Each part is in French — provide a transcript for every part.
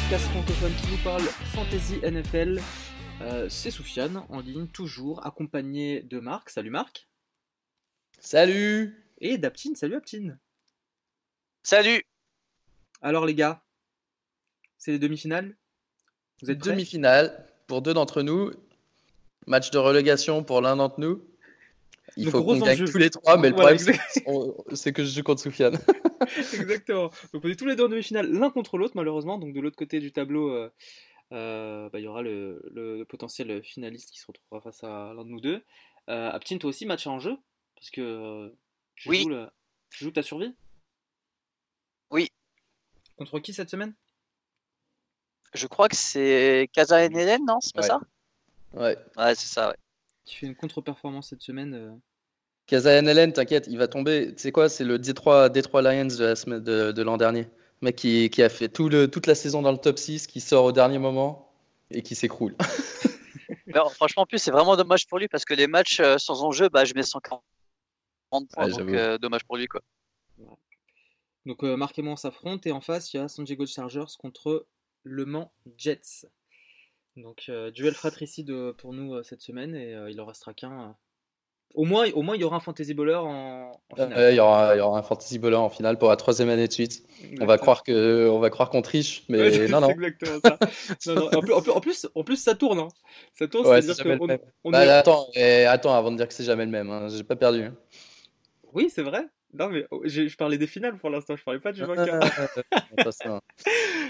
Podcast francophone qui vous parle fantasy NFL. Euh, c'est Soufiane en ligne, toujours accompagné de Marc. Salut Marc. Salut. Et d'Aptine. Salut Aptine. Salut. Alors les gars, c'est les demi-finales? Vous êtes demi-finales pour deux d'entre nous. Match de relégation pour l'un d'entre nous. Il faut qu'on gagne tous les trois, mais le problème, c'est que je joue contre Soufiane. Exactement. Donc on est tous les deux en demi-finale, l'un contre l'autre, malheureusement. Donc de l'autre côté du tableau, euh, euh, bah, il y aura le, potentiel finaliste qui se retrouvera face à l'un de nous deux. Euh, Aptine, toi aussi, match en jeu Parce que tu, oui. joues tu joues ta survie Oui. Contre qui cette semaine? Je crois que c'est Casa Hélène, non? C'est pas ça? Ouais. Ouais, c'est ça, ouais. Tu fais une contre-performance cette semaine. Euh... Kazayan t'inquiète, il va tomber. Tu sais quoi C'est le Detroit, Detroit Lions de l'an semaine de, l'an dernier. Le mec qui, qui, a fait tout le, toute la saison dans le top 6, qui sort au dernier moment et qui s'écroule. franchement, en plus, c'est vraiment dommage pour lui parce que les matchs euh, sans enjeu, bah, je mets 140 points. donc, euh, dommage pour lui. quoi. Donc, euh, Marc et moi, on s'affronte. Et en face, il y a San Diego Chargers contre Le Mans Jets. Donc euh, duel fratricide euh, pour nous euh, cette semaine et il en restera qu'un. Au moins, au moins, il y aura un fantasy bowler en, finale. il, y aura, il y aura un fantasy bowler en finale pour la troisième année de suite. On va croire que, on va croire qu'on triche, mais non, non. exactement ça. En, plus, en, plus, ça tourne. Hein. Ça tourne, c'est-à-dire qu'on bah, attends, et attends, avant de dire que c'est jamais le même, hein. j'ai pas perdu. Hein. Oui, c'est vrai. Non, mais oh, je parlais des finales pour l'instant, je parlais pas du vainqueur.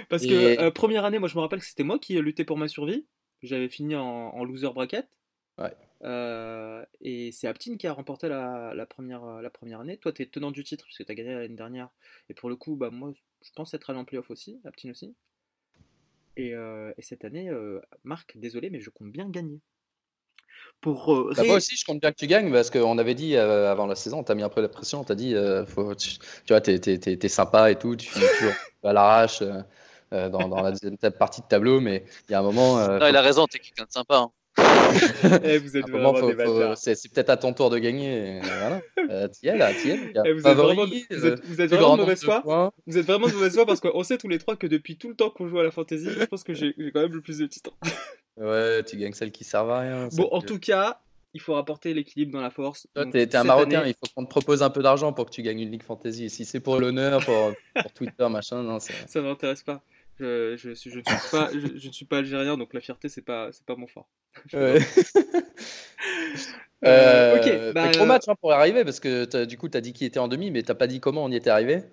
Parce que euh, première année, moi je me rappelle que c'était moi qui luttais pour ma survie. J'avais fini en, loser bracket. Ouais. Euh, et c'est Aptine qui a remporté la, première, la première année. Toi, tu es tenant du titre parce que tu as gagné l'année dernière. Et pour le coup, bah, moi, je pense être allé en playoff aussi, Aptine aussi. Et, euh, et cette année, Marc, désolé, mais je compte bien gagner pour. Euh, bah, moi aussi, je compte bien que tu gagnes parce qu'on avait dit euh, avant la saison, tu as mis un peu la pression, on t'a dit, euh, faut, tu, vois, tu es, sympa et tout, tu finis toujours à l'arrache dans, dans, la deuxième partie de tableau, mais il y a un moment. non, il a raison, tu es quelqu'un de sympa. Hein. Eh, vous êtes c'est, peut-être à ton tour de gagner. Voilà. Euh, tiens là, tiens. Eh, vous, êtes vraiment, vous, êtes, vous êtes vraiment de mauvaise foi. Vous êtes vraiment de mauvaise foi parce qu'on sait tous les trois que depuis tout le temps qu'on joue à la fantasy, je pense que j'ai, quand même le plus de titres. Ouais, tu gagnes celles qui servent à rien. Bon, en tout cas, il faut rapporter l'équilibre dans la force. Toi, t'es, un Marocain, il faut qu'on te propose un peu d'argent pour que tu gagnes une Ligue Fantasy. Si c'est pour l'honneur, pour, pour Twitter, machin, non. Ça, ça m'intéresse pas. Je, je, je, ne suis pas, je, ne suis pas algérien, donc la fierté, c'est pas, c'est pas mon fort. Ouais. euh, ok, bah, gros match hein, pour y arriver, parce que du coup, tu as dit qu'il était en demi, mais t'as pas dit comment on y était arrivé.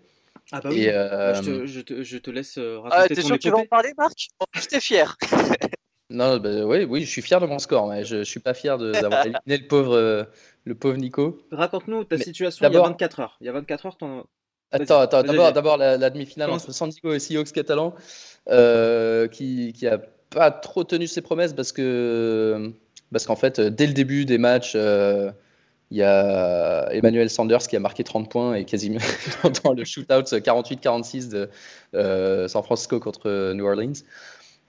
Ah bah oui, Et, euh... bah, je, te, je, te, je, te, laisse euh, ah, raconter ah, t'es sûr que tu vas en parler, Marc? En plus, t'es fier. Non, bah, oui, oui, je suis fier de mon score, mais je, je suis pas fier d'avoir éliminé le pauvre, le pauvre Nico. Raconte-nous ta situation il y a 24 heures. Il y a 24 heures, ton... Attends, attends, d'abord, d'abord la, demi-finale entre San Diego et Seahawks catalan, euh, qui, qui a pas trop tenu ses promesses parce que parce qu'en fait, dès le début des matchs, euh, il y a Emmanuel Sanders qui a marqué 30 points et quasiment dans le shootout 48-46 de euh, San Francisco contre New Orleans.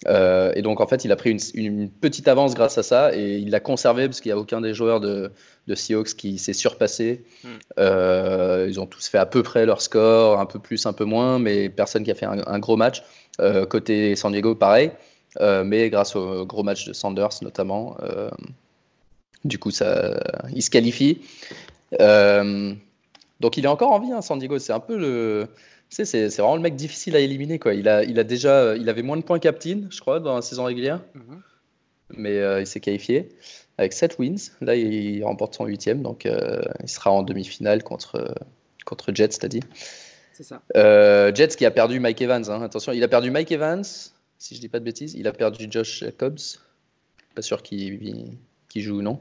Euh, et donc, en fait, il a pris une, petite avance grâce à ça et il l'a conservé parce qu'il n'y a aucun des joueurs de, de Seahawks qui s'est surpassé. Hmm. Euh, ils ont tous fait à peu près leur score, un peu plus, un peu moins, mais personne qui a fait un, gros match. Euh, côté San Diego, pareil, mais grâce au gros match de Sanders notamment, du coup, ça, il se qualifie. donc, il est encore en vie, hein, San Diego. C'est un peu le c'est vraiment le mec difficile à éliminer. Quoi. Il, a, il, a déjà, il avait moins de points captain, je crois, dans la saison régulière. Mhm. Mais euh, il s'est qualifié avec 7 wins. Là, il remporte son huitième, donc euh, il sera en demi-finale contre, contre Jets, t'as dit C'est ça. Euh, Jets qui a perdu Mike Evans. Hein. Attention, il a perdu Mike Evans, si je dis pas de bêtises. Il a perdu Josh Jacobs. Pas sûr qu'il joue ou non.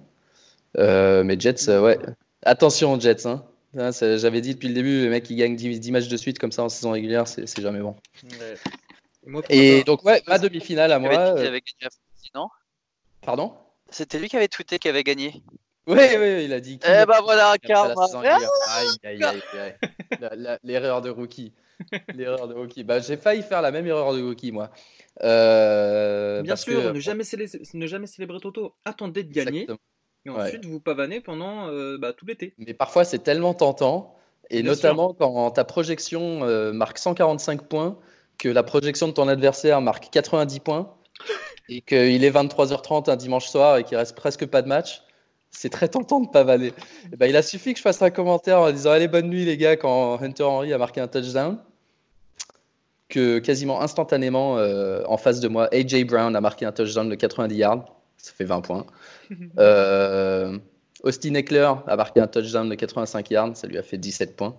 mais Jets, ouais. Attention, Jets. Hein. J'avais dit depuis le début, le mec qui gagne 10, matchs de suite comme ça en saison régulière, c'est jamais bon. Et, donc, ouais, ma demi-finale à moi. Euh, non? Pardon? C'était lui qui avait tweeté qu'il avait gagné. Oui, oui, il a dit. Eh bah voilà, karma. L'erreur de rookie. L'erreur de rookie. Bah, j'ai failli faire la même erreur de rookie, moi. Euh, Bien sûr, ne, jamais célébrer, ne jamais célébrer Toto. Attendez de gagner. Et ensuite, vous pavanez pendant euh, bah, tout l'été. Mais parfois, c'est tellement tentant. Et notamment quand ta projection euh, marque 145 points, que la projection de ton adversaire marque 90 points et qu'il est 23h30 un dimanche soir et qu'il reste presque pas de match, c'est très tentant de pavaler. Et ben, il a suffi que je fasse un commentaire en disant Allez, bonne nuit les gars, quand Hunter Henry a marqué un touchdown, que quasiment instantanément, euh, en face de moi, AJ Brown a marqué un touchdown de 90 yards, ça fait 20 points. Euh, Austin Eckler a marqué un touchdown de 85 yards, ça lui a fait 17 points.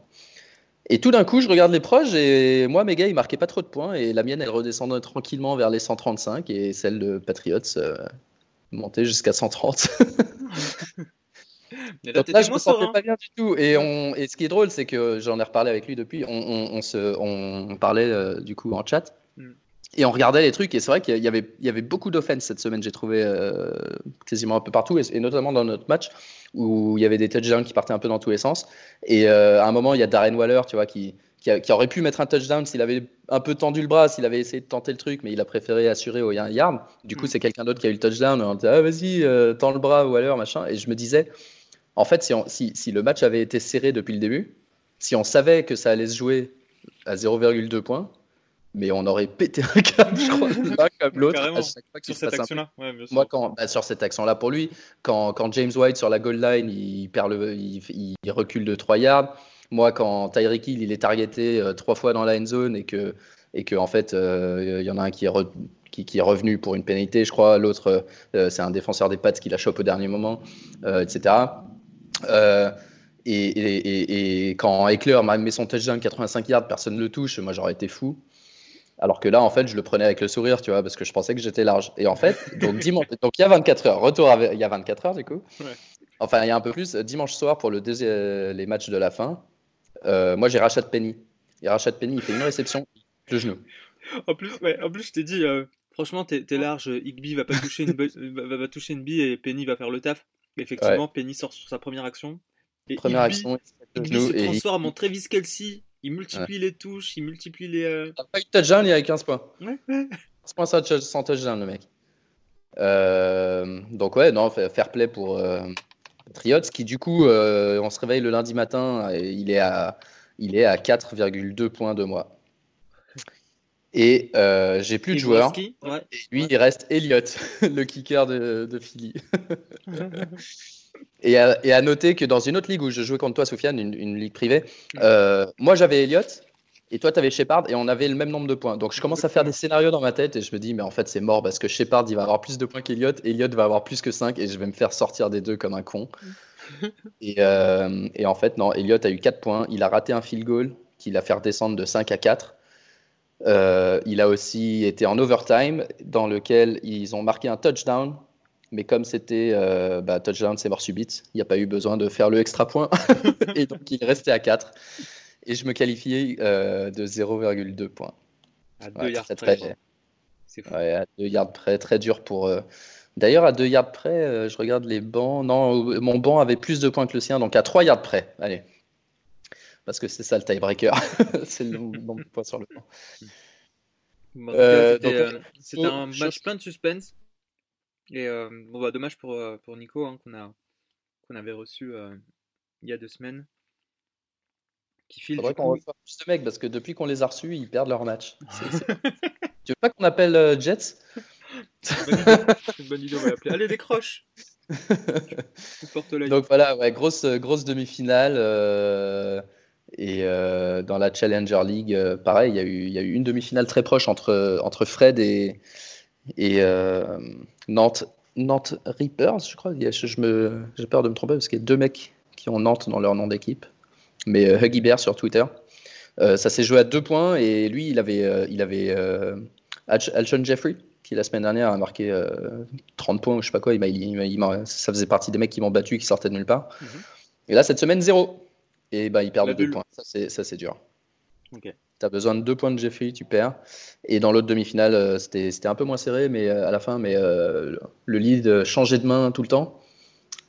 Et tout d'un coup, je regarde les proches et moi, mes gars, ils marquaient pas trop de points et la mienne, elle redescendait tranquillement vers les 135 et celle de Patriots euh, montait jusqu'à 130. Mais là, je me sentais pas bien du tout. Et, on, et ce qui est drôle, c'est que j'en ai reparlé avec lui depuis. On, on, se, on parlait euh, du coup en chat. Mm. Et on regardait les trucs, et c'est vrai qu'il y avait, il y avait beaucoup d'offense cette semaine, j'ai trouvé euh, quasiment un peu partout, et, notamment dans notre match, où il y avait des touchdowns qui partaient un peu dans tous les sens. Et euh, à un moment, il y a Darren Waller, tu vois, qui, qui, aurait pu mettre un touchdown s'il avait un peu tendu le bras, s'il avait essayé de tenter le truc, mais il a préféré assurer au yard. Du coup, mm. c'est quelqu'un d'autre qui a eu le touchdown. On disait, ah, vas-y, euh, tends le bras, Waller, machin. Et je me disais, en fait, si, si, si le match avait été serré depuis le début, si on savait que ça allait se jouer à 0,2 points, mais on aurait pété un câble, je crois, l'un comme l'autre. Sur cette action-là Moi, quand, bah, sur cette action-là, pour lui, quand, quand, James White sur la goal line, il, perd le, il, recule de 3 yards. Moi, quand Tyreek Hill, il est targeté euh, trois fois dans la end zone et que, et que en fait, euh, il y en a un qui est, qui, qui, est revenu pour une pénalité, je crois. L'autre, euh, c'est un défenseur des Pats qui la chope au dernier moment, etc. Et, et, et, quand Eckler m'a mis son touchdown 85 yards, personne ne le touche. Moi, j'aurais été fou. Alors que là, en fait, je le prenais avec le sourire, tu vois, parce que je pensais que j'étais large. Et en fait, donc, dimanche, donc il y a 24 heures, retour il y a 24 heures du coup. Enfin, il y a un peu plus. Dimanche soir, pour le deuxième, les matchs de la fin, euh, moi j'ai Rachat Penny. Et Rachat Penny, il fait une réception, le genou. En plus, ouais, en plus je t'ai dit, euh, franchement, t'es es large, Igby va pas toucher une, va, va, toucher une bille et Penny va faire le taf. Effectivement, Penny sort sur sa première action. Et première action, Igby se transforme en Travis Kelsey il multiplie les touches, il multiplie les. Euh... T'as pas eu de touchdown, il y a 15 points. Ouais, 15 points sans touchdown, le mec. Euh, donc, ouais, non, fair play pour euh, Patriots, qui du coup, euh, on se réveille le lundi matin, et il est à, il est à 4,2 points de moi. Et euh, j'ai plus de joueurs. Ouais. Et lui, il reste Elliott, le kicker de, de Philly. Et à, noter que dans une autre ligue où je jouais contre toi, Sofiane, une, ligue privée, euh, moi j'avais Elliott et toi tu avais Shepard et on avait le même nombre de points. Donc je commence à faire des scénarios dans ma tête et je me dis, mais en fait c'est mort parce que Shepard il va avoir plus de points qu'Elliott, Elliott va avoir plus que 5 et je vais me faire sortir des deux comme un con. Euh, et, en fait, non, Elliott a eu 4 points, il a raté un field goal qui l'a fait descendre de 5 à 4. Euh, il a aussi été en overtime dans lequel ils ont marqué un touchdown mais comme c'était euh, bah, touchdown, c'est mort subite, il n'y a pas eu besoin de faire le extra point. et donc il restait à 4. Et je me qualifiais euh, de 0,2 points. À 2 yards près. C'est fou. à 2 yards près, très dur pour. Euh, d'ailleurs, à 2 yards près, je regarde les bancs. Non, mon banc avait plus de points que le sien, donc à 3 yards près. Allez. Parce que c'est ça le tiebreaker. c'est le nombre de points sur le banc. C'était un match plein de suspense. Et euh, bon, bah, dommage pour, euh, pour Nico hein, qu'on a qu'on avait reçu euh, il y a deux semaines. Qui file. Faudrait qu'on reçoive de mecs parce que depuis qu'on les a reçus, ils perdent leur match. tu veux pas qu'on appelle Jets? Une bonne idée, on va l'appeler. Allez, décroche Donc voilà, ouais, grosse, grosse demi-finale. et dans la Challenger League, pareil, il y, a eu, y a eu une demi-finale très proche entre, entre Fred et, et euh, Nantes, Nantes Reapers, je crois. Je, me, j'ai peur de me tromper parce qu'il y a deux mecs qui ont Nantes dans leur nom d'équipe. Mais euh, Huggy Bear sur Twitter. Euh, ça s'est joué à deux points et lui, il avait, il avait Alshon Jeffrey qui la semaine dernière a marqué 30 points ou je sais pas quoi. Il, ça faisait partie des mecs qui m'ont battu qui sortaient de nulle part. Mhm. Et là, cette semaine, zéro. Et bah, il perd de deux points. Ça, c'est, dur. Ok. Tu as besoin de deux points de Jeffrey, tu perds. Et dans l'autre demi-finale, euh, c'était un peu moins serré mais, euh, à la fin, mais euh, le lead changeait de main tout le temps.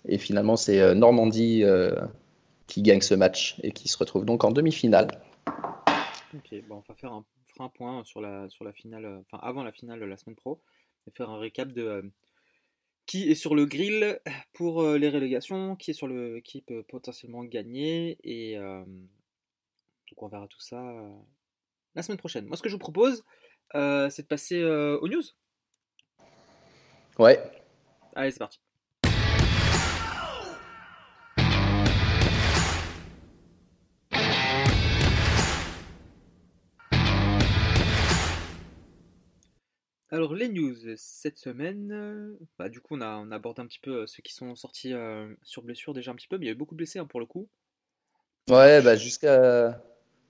Et finalement, c'est Normandie qui gagne ce match et qui se retrouve donc en demi-finale. Ok, bon, on va faire un, un point sur la, finale, enfin avant la finale de la semaine pro, et faire un récap de qui est sur le grill pour les rélégations, qui est sur le qui peut potentiellement gagner et donc on verra tout ça la semaine prochaine. Moi, ce que je vous propose, c'est de passer aux news. Ouais. Allez, c'est parti. Alors les news cette semaine, euh, bah, du coup on a, on aborde un petit peu euh, ceux qui sont sortis euh, sur blessure déjà un petit peu, mais il y a eu beaucoup de blessés hein, pour le coup. Ouais, bah jusqu'à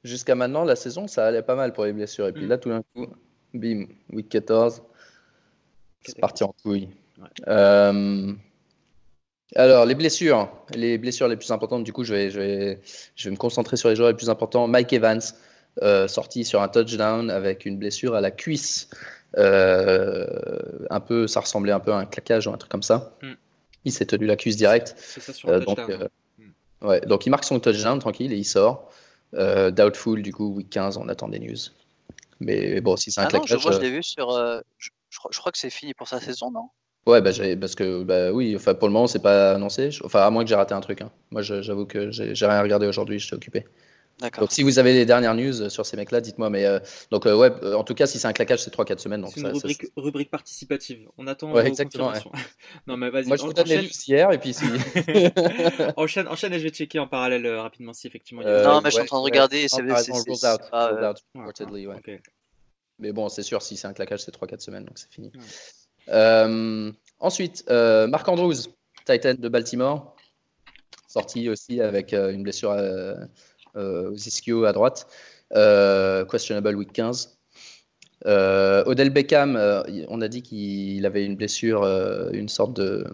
jusqu'à maintenant la saison ça allait pas mal pour les blessures et puis mm. là tout d'un coup, bim, week 14, c'est parti en couille. alors les blessures, les blessures les plus importantes, du coup je vais, je vais, je vais me concentrer sur les joueurs les plus importants. Mike Evans, sorti sur un touchdown avec une blessure à la cuisse. Euh, un peu, ça ressemblait un peu à un claquage ou un truc comme ça. Hmm. Il s'est tenu la cuisse direct. Euh, donc, euh, hmm. ouais, donc il marque son touchdown tranquille et il sort. Doubtful du coup week 15 on attend des news. Mais bon si c'est un ah claquage. Non, je, moi je l'ai vu sur. Je, je, crois que c'est fini pour sa saison non? Ouais, bah, parce que bah, oui, enfin, pour le moment, c'est pas annoncé. Enfin, à moins que j'ai raté un truc. Hein. Moi, j'avoue que j'ai rien regardé aujourd'hui, j'étais occupé. Donc si vous avez les dernières news sur ces mecs-là, dites-moi. Mais euh, donc euh, ouais, en tout cas, si c'est un claquage, c'est 3-4 semaines. C'est une rubrique, rubrique, participative. On attend. Ouais, exactement. non mais vas-y. Moi je vous donne les hier et puis si. enchaîne, enchaîne et je vais checker en parallèle euh, rapidement si effectivement. Il y a... non mais je suis en train de regarder. c'est Mais bon, c'est sûr, si c'est un claquage, c'est 3-4 semaines, donc c'est fini. ensuite, Marc Andrews, Titan de Baltimore, sorti aussi avec une blessure euh, aux ischio à droite. Euh, questionable week 15. Euh, Odell Beckham, on a dit qu'il avait une blessure, une sorte de,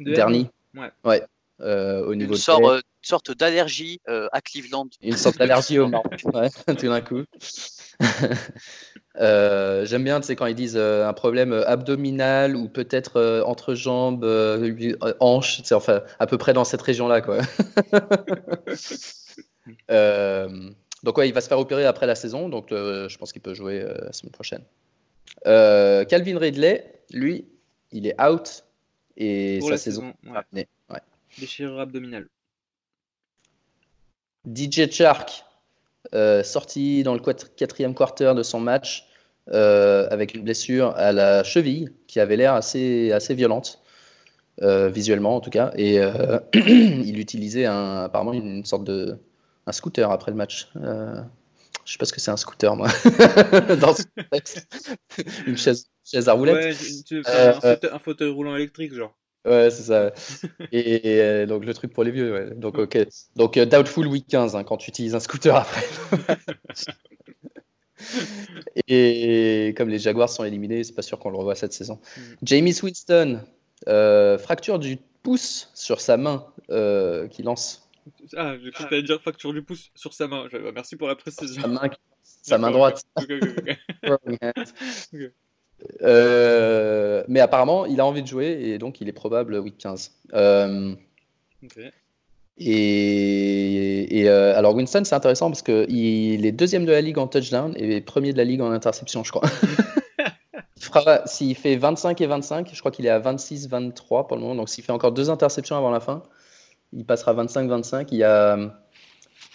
dernier. Ouais. ouais. au niveau une sorte, sorte d'allergie à Cleveland. Une sorte d'allergie au Maroc, ouais, tout d'un coup. J'aime bien, quand ils disent un problème abdominal ou peut-être entre jambes, hanches, enfin, à peu près dans cette région-là, quoi. Euh, donc ouais, il va se faire opérer après la saison, donc euh, je pense qu'il peut jouer euh, la semaine prochaine. Calvin Ridley, lui, il est out et sa saison, ouais. Déchirure abdominale. DJ Shark, sorti dans le quatrième quarter de son match avec une blessure à la cheville qui avait l'air assez, assez violente. visuellement en tout cas, et il utilisait un, apparemment une sorte de, un scooter après le match. Euh, je sais pas ce que c'est un scooter, moi. Dans ce Une chaise, chaise à roulettes. Ouais, euh, un, fauteuil, roulant électrique, genre. Ouais, c'est ça. et, euh, donc le truc pour les vieux. Ouais. Donc ok. Donc euh, doubtful week 15 hein, quand tu utilises un scooter après. et comme les Jaguars sont éliminés, c'est pas sûr qu'on le revoie cette saison. Mm. Jamie Winston, fracture du pouce sur sa main qui lance ah, je cru que dire facture du pouce sur sa main. Merci pour la précision. Sa main, sa main droite. euh, mais apparemment, il a envie de jouer et donc il est probable week 15. Euh, et, et euh, alors Winston, c'est intéressant parce qu'il est deuxième de la ligue en touchdown et premier de la ligue en interception, je crois. S'il fait 25 et 25, je crois qu'il est à 26-23 pour le moment. Donc s'il fait encore deux interceptions avant la fin, il passera 25-25. Il y a,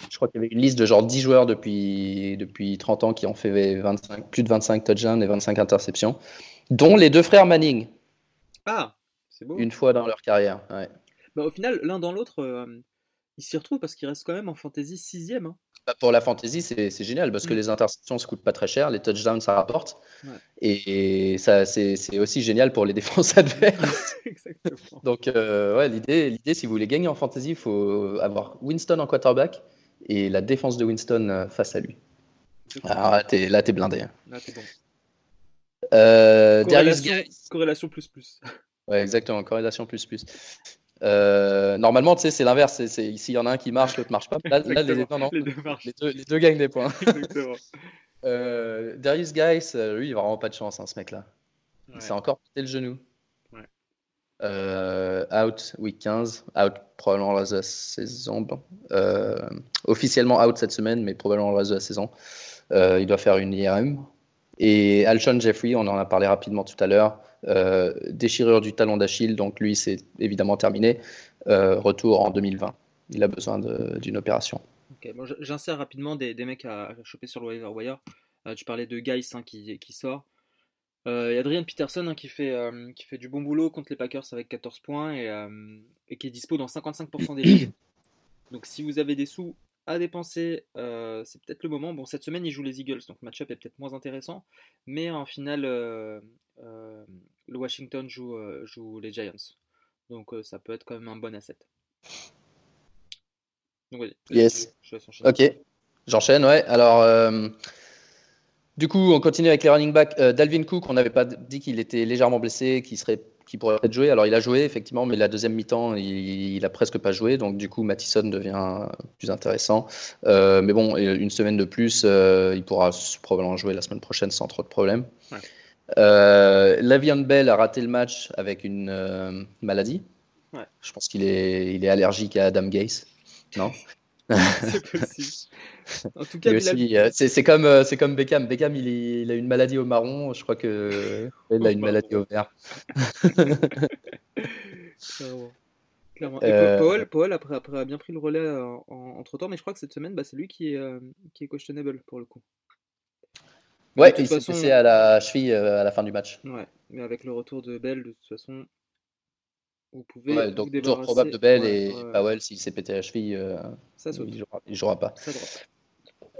je crois qu'il y avait une liste de genre 10 joueurs depuis, depuis 30 ans qui ont fait 25, plus de 25 touchdowns et 25 interceptions, dont les deux frères Manning. Ah, c'est beau. Une fois dans leur carrière. Bah, au final, l'un dans l'autre, euh, ils s'y retrouvent parce qu'ils restent quand même en fantasy 6 hein. Bah, pour la fantasy, c'est génial parce que mm. les interceptions ne coûtent pas très cher, les touchdowns ça rapporte. Et, ça c'est aussi génial pour les défenses adverses. Donc euh, ouais, l'idée, si vous voulez gagner en fantasy, il faut avoir Winston en quarterback et la défense de Winston euh, face à lui. Alors là, t'es es blindé. Hein. Là, bon. euh, corrélation, corrélation plus plus. Ouais, exactement, corrélation plus plus. Euh, normalement, tu sais, c'est l'inverse. S'il y en a un qui marche, l'autre marche pas. Là, là les, non, non, les, deux les, deux gagnent des points. euh, Darius Guys, euh, lui, il va vraiment pas de chance, hein, ce mec-là. Il s'est encore pété le genou. Ouais. Euh, out week 15, out probablement le reste de la saison. Officiellement out cette semaine, mais probablement le reste de la saison. Il doit faire une IRM. Et Alshon Jeffrey, on en a parlé rapidement tout à l'heure. Euh, déchirure du talon d'Achille, donc lui, c'est évidemment terminé. Euh, retour en 2020. Il a besoin d'une opération. J'insère rapidement des, mecs à, choper sur le waiver wire. tu parlais de Geis hein, qui, sort. Il y a Adrian Peterson hein, qui, fait, qui fait du bon boulot contre les Packers avec 14 points et, qui est dispo dans 55% des ligues. Donc si vous avez des sous à dépenser, euh, c'est peut-être le moment. Bon, cette semaine, ils jouent les Eagles, donc le match-up est peut-être moins intéressant. Mais en finale, euh, euh, le Washington joue, joue, les Giants. Donc ça peut être quand même un bon asset. Donc, yes. ok. J'enchaîne, ouais. Alors, du coup, on continue avec les running backs. Dalvin Cook, on n'avait pas dit qu'il était légèrement blessé, qu'il serait qui pourrait être joué. Alors il a joué effectivement, mais la deuxième mi-temps, il, il, a presque pas joué. Donc du coup, Mattison devient plus intéressant. Euh, mais bon, une semaine de plus, euh, il pourra probablement jouer la semaine prochaine sans trop de problèmes. Ouais. Euh, Lavion Bell a raté le match avec une maladie. Ouais. Je pense qu'il est, il est allergique à Adam Gase. Non? C'est possible. En tout cas, euh, c'est comme, euh, c'est comme Beckham. Beckham, il, il, a une maladie au marron. Je crois que il a une maladie au vert. Clairement. Et euh, Paul, après, après, a bien pris le relais entre temps, mais je crois que cette semaine, bah, c'est lui qui est, qui est questionable pour le coup. Ouais, il s'est blessé à la cheville à la fin du match. Ouais, mais avec le retour de Bell, de toute façon, vous pouvez. Ouais, donc, toujours probable de Bell et Powell, s'il s'est pété la cheville, ça il, jouera, jouera pas. Ça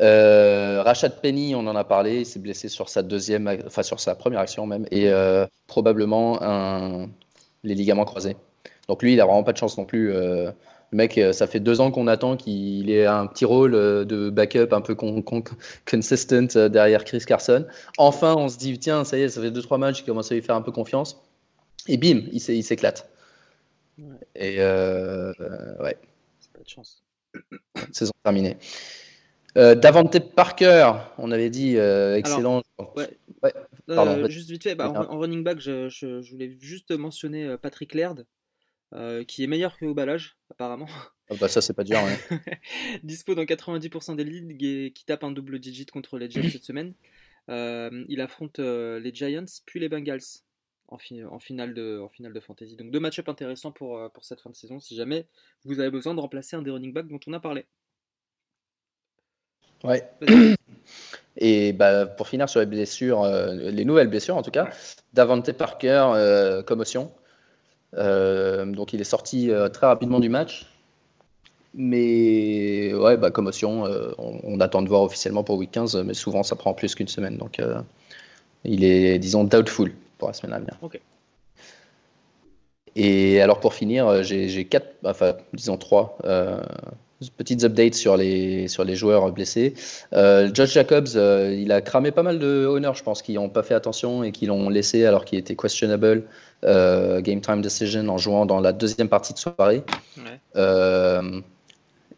euh, Rachad Penny, on en a parlé, il s'est blessé sur sa deuxième, enfin sur sa première action même, et euh, probablement un, les ligaments croisés. Donc lui, il a vraiment pas de chance non plus. Euh, le mec, ça fait deux ans qu'on attend qu'il ait un petit rôle de backup un peu consistent derrière Chris Carson. Enfin, on se dit, tiens, ça y est, ça fait deux, trois matchs, il commence à lui faire un peu confiance. Et bim, il s'éclate. Et ouais. C'est pas de chance. Saison terminée. Euh, Davante Parker, on avait dit euh, excellent. Euh, juste vite fait, bah, en, running back, je, voulais juste mentionner Patrick Laird, qui est meilleur que Obalage, apparemment. Ah bah ça, c'est pas dur. Dispo dans 90% des ligues et qui tape un double digit contre les Giants cette semaine. il affronte les Giants puis les Bengals en, en, finale, de, en finale de fantasy. Donc deux match-up intéressants pour, pour cette fin de saison si jamais vous avez besoin de remplacer un des running backs dont on a parlé. Ouais. Et bah, pour finir sur les blessures, euh, les nouvelles blessures en tout cas, Davante Parker, euh, commotion. Euh, donc il est sorti très rapidement du match. Mais ouais, bah, commotion, on, attend de voir officiellement pour week 15, mais souvent ça prend plus qu'une semaine. Donc il est, disons, doubtful pour la semaine à venir. Et alors pour finir, j'ai quatre, enfin disons trois petites updates sur les, sur les joueurs blessés. Euh, Josh Jacobs, euh, il a cramé pas mal de honneurs, je pense, qui n'ont pas fait attention et qui l'ont laissé alors qu'il était questionable euh, game time decision en jouant dans la deuxième partie de soirée.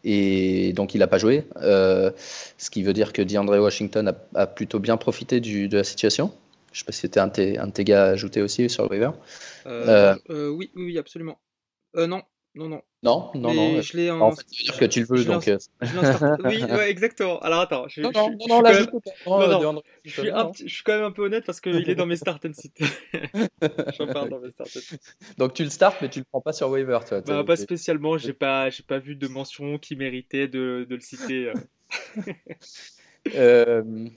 et donc il n'a pas joué, ce qui veut dire que DeAndre Washington a, plutôt bien profité du, de la situation. Je ne sais pas si c'était un, un, de tes gars ajouté aussi sur le waiver. oui, oui, absolument. non, non, non. Non, non, non. Je l'ai en. fait, dire que tu le veux, donc. Euh, oui, ouais, exactement. Alors attends, je, non, je, non, je, non, je, je, suis un, je suis quand même un peu honnête parce qu'il est dans mes start and sit. J'en parle dans mes start and sit. Donc tu le start, mais tu le prends pas sur waiver, toi. Bah, pas spécialement. J'ai pas, j'ai pas vu de mention qui méritait de, de le citer. Euh. euh,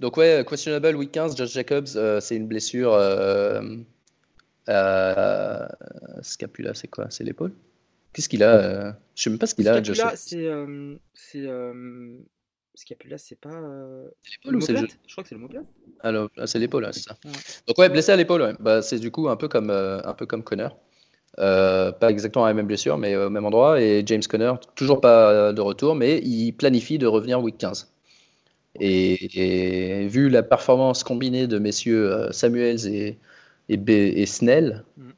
donc ouais, questionable week 15, Josh Jacobs, euh, c'est une blessure. Euh, euh, scapula, c'est quoi? C'est l'épaule? Qu'est-ce qu'il a euh, Je sais même pas ce qu'il a. Scapula, c'est. Euh, c'est euh, scapula, c'est pas. l'épaule ou c'est le Je crois que c'est le Alors, ah, c'est l'épaule, c'est ça. Donc, ouais, blessé à l'épaule, ouais. bah, c'est du coup un peu comme, un peu comme Connor. pas exactement la même blessure, mais au même endroit. Et James Conner, toujours pas de retour, mais il planifie de revenir week 15. Et, et vu la performance combinée de messieurs Samuels et, et, Snell. Mm.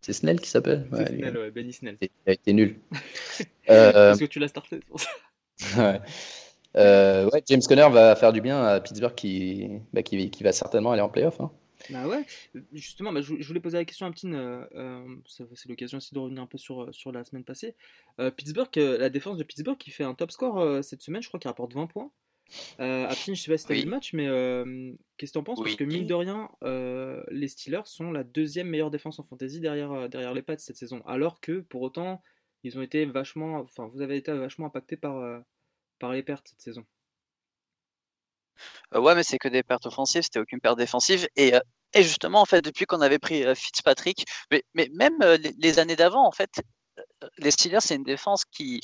C'est Snell qui s'appelle ouais, Snell, ouais, Benny Snell. Il a été nul. euh... Parce que tu l'as starté, pour ça. ouais. Euh, ouais, James Conner va faire du bien à Pittsburgh qui, bah, qui, qui va certainement aller en playoff. Hein. Bah ouais, justement, bah, je, voulais poser la question à Ptine, euh, c'est l'occasion aussi de revenir un peu sur, sur la semaine passée. Euh, Pittsburgh, la défense de Pittsburgh qui fait un top score cette semaine, je crois qu'il rapporte 20 points. Euh, Aptine, je sais pas si tu as vu le match, mais euh, qu'est-ce que tu en penses? Parce que mine de rien, euh, les Steelers sont la deuxième meilleure défense en fantasy derrière, euh, derrière les Pats cette saison. Alors que pour autant, ils ont été vachement. Enfin, vous avez été vachement impacté par, par les pertes cette saison. ouais, mais c'est que des pertes offensives, c'était aucune perte défensive. Et, et justement, en fait, depuis qu'on avait pris Fitzpatrick, mais, mais même les, années d'avant, en fait, les Steelers, c'est une défense qui,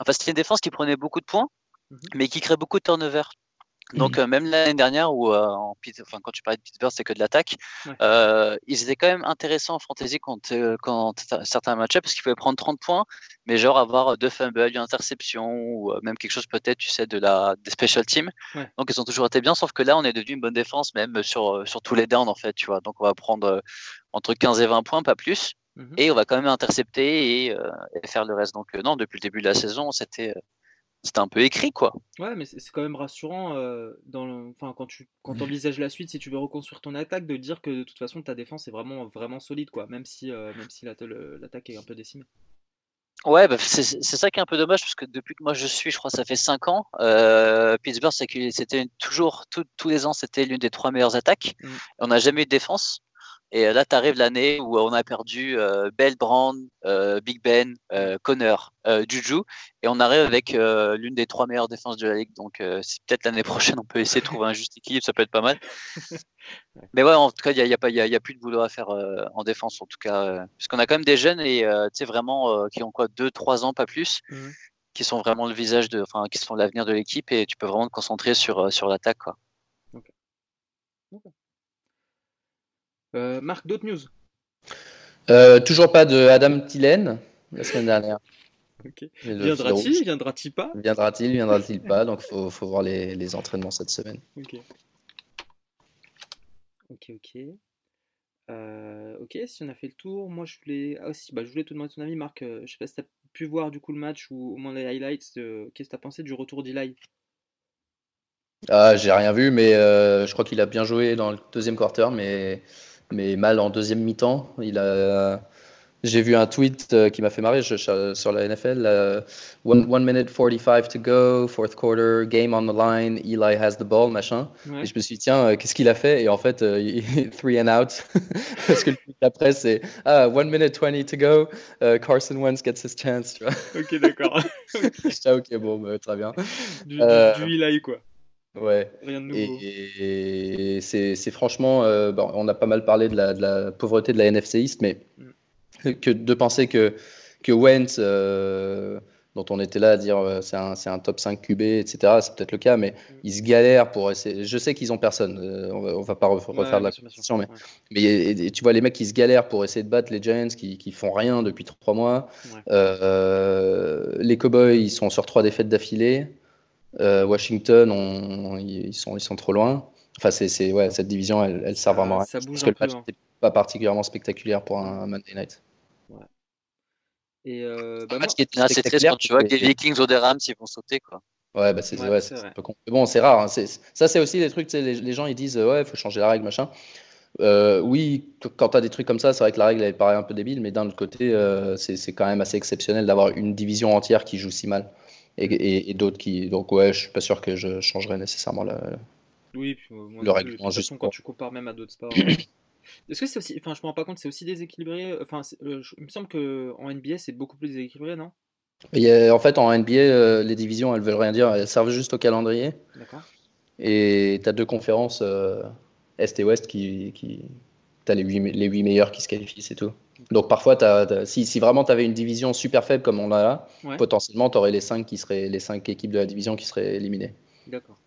enfin, c'était une défense qui prenait beaucoup de points, mmh mais qui crée beaucoup de turnovers. Donc, mmh. euh, même l'année dernière, où, euh, en, enfin, quand tu parlais de Pittsburgh, c'est que de l'attaque, euh, ils étaient quand même intéressants en fantasy quand, quand certains matchs parce qu'ils pouvaient prendre 30 points, mais genre avoir deux fumbles, une interception, ou même quelque chose peut-être, tu sais, de la, des special teams. Donc, ils ont toujours été bien, sauf que là, on est devenu une bonne défense, même sur, sur tous les downs, en fait, tu vois. Donc, on va prendre entre 15 et 20 points, pas plus. Mmh et on va quand même intercepter et, et faire le reste. Donc, non, depuis le début de la saison, c'était c'était un peu écrit, quoi. Ouais, mais c'est quand même rassurant euh, dans enfin, quand tu quand envisages la suite, si tu veux reconstruire ton attaque, de dire que de toute façon ta défense est vraiment, vraiment solide, quoi, même si, euh, même si l'attaque est un peu décimée. Ouais, bah, c'est ça qui est un peu dommage parce que depuis que moi je suis, je crois que ça fait 5 ans, euh, Pittsburgh, c'était toujours, tous les ans, c'était l'une des trois meilleures attaques. Mmh. On n'a jamais eu de défense. Et euh, là, tu arrives l'année où on a perdu euh, Bell Brand, euh, Big Ben, Connor, Juju, et on arrive avec l'une des trois meilleures défenses de la ligue. Donc, peut-être l'année prochaine, on peut essayer de trouver un juste équilibre, ça peut être pas mal. Mais ouais, en tout cas, il n'y a, a, a, plus de boulot à faire en défense, en tout cas, puisqu'on a quand même des jeunes et tu sais vraiment qui ont quoi, 2-3 ans, pas plus. Mmh. qui sont vraiment le visage de, enfin, qui sont l'avenir de l'équipe et tu peux vraiment te concentrer sur, sur l'attaque, quoi. Euh, Marc, d'autres news? Euh, Toujours pas de Adam Tillen la semaine dernière. Viendra-t-il? Viendra-t-il pas? Viendra-t-il Viendra-t-il pas? Donc il faut, voir les, entraînements cette semaine. Ok. Ok, ok. Euh, ok, si on a fait le tour, moi je voulais. Ah, aussi, bah, je voulais te demander ton avis, Marc. je sais pas si tu as pu voir du coup le match ou au moins les highlights. Qu'est-ce que tu as pensé du retour d'Eli? Ah, J'ai rien vu, mais je crois qu'il a bien joué dans le deuxième quarter, mais mais mal en deuxième mi-temps. Il a, j'ai vu un tweet euh, qui m'a fait marrer sur la NFL. Uh, one, minute 45 to go, fourth quarter, game on the line, Eli has the ball, machin. Et je me suis dit, tiens, euh, qu'est-ce qu'il a fait? Et en fait, euh, three and out. Parce que le tweet d'après, c'est ah, one minute 20 to go, Carson Wentz gets his chance. Tu vois ok, d'accord. ok, bon, bah, très bien. Du, du Eli, quoi. Ouais. Rien de nouveau. Et, c'est franchement, euh, on a pas mal parlé de la, pauvreté de la NFC East, mais mm. que de penser que, que Wentz, euh, dont on était là à dire euh, c'est un, un, top 5 QB, etc., c'est peut-être le cas, mais mm. ils se galèrent pour essayer. Je sais qu'ils ont personne, on, va, va pas refaire de la compétition, mais, mais tu vois les mecs qui se galèrent pour essayer de battre les Giants qui, qui font rien depuis 3 mois. les Cowboys, ils sont sur 3 défaites d'affilée. Euh, Washington, ils, sont, ils sont trop loin. Enfin, c'est, ouais, cette division, elle, elle sert vraiment à rien. Parce que le match n'était hein. pas particulièrement spectaculaire pour un Monday night. Ouais. Et euh, bah, match qui est assez triste quand tu vois que les Vikings ou des Rams ils vont sauter quoi. Ouais, bah c'est ouais, un peu con. bon, c'est rare. Hein. Ça, c'est aussi des trucs, les, les gens ils disent ouais, il faut changer la règle, machin. Euh, oui, quand tu as des trucs comme ça, c'est vrai que la règle elle paraît un peu débile, mais d'un autre côté, euh, c'est quand même assez exceptionnel d'avoir une division entière qui joue si mal et, d'autres qui. Donc, ouais, je suis pas sûr que je changerais nécessairement le, oui, puis, le règlement. De toute façon, quand tu compares même à d'autres sports. Euh, est-ce que c'est aussi. Enfin, je me rends pas compte, c'est aussi déséquilibré. Enfin, euh, il me semble qu'en NBA, c'est beaucoup plus déséquilibré, non? En fait, en NBA, euh, les divisions, elles veulent rien dire. Elles servent juste au calendrier. D'accord. Et tu as deux conférences, Est et Ouest, qui. qui... Tu as les 8, les 8 meilleurs qui se qualifient, c'est tout. Donc parfois, si, si, vraiment tu avais une division super faible comme on a là, potentiellement tu aurais les 5 qui seraient les cinq équipes de la division qui seraient éliminées. D'accord.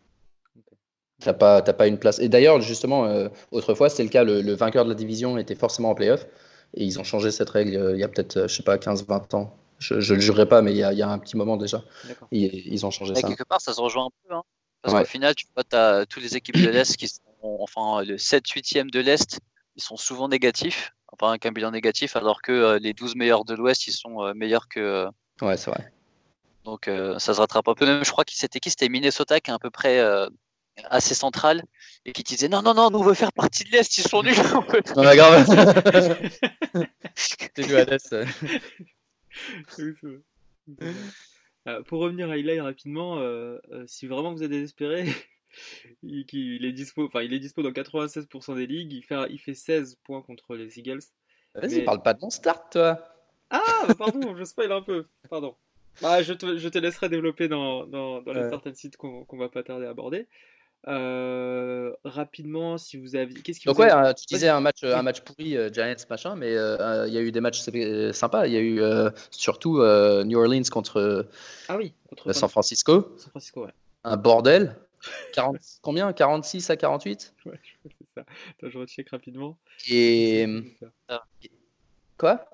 T'as pas, pas une place. Et d'ailleurs, justement, euh, autrefois, c'était le cas, le, vainqueur de la division était forcément en playoff. Et ils ont changé cette règle euh, il y a peut-être, euh, je sais pas, 15-20 ans. Je ne le jurerai pas, mais il y, a, il y, a, un petit moment déjà. Ils, ils, ont changé ça. Quelque part, ça se rejoint un peu. Hein. Parce qu'au final, tu vois, tu as toutes les équipes de l'Est qui sont, enfin, le 7-8e de l'Est, ils sont souvent négatifs enfin un bilan négatif, alors que euh, les 12 meilleurs de l'Ouest, ils sont euh, meilleurs que. Euh, ouais, c'est vrai. Donc ça se rattrape un peu. Même, je crois que c'était qui? C'était Minnesota qui est à peu près assez central et qui disait non, non, non, nous on veut faire partie de l'Est, ils sont nuls. non, mais grave. pour revenir à Eli rapidement, si vraiment vous êtes désespéré, il, est dispo, enfin, il est dispo dans 96% des ligues. Il fait, il fait 16 points contre les Eagles. Vas-y, parle pas de mon start, toi. Ah, pardon, je spoil un peu. Pardon. Bah, je, te, je, te, laisserai développer dans, dans, dans les certains sites qu'on va pas tarder à aborder. Euh, rapidement, si vous avez. Qu'est-ce qui Donc, ouais, euh, tu disais un match, un match pourri, euh, Giants, machin, mais il y a eu des matchs sympas. Il y a eu surtout New Orleans contre, ah oui, contre San Francisco. San Francisco, ouais. Un bordel. 40, combien? 46 à 48 Ouais, c'est ça. Attends, je recheck rapidement. Et. Quoi?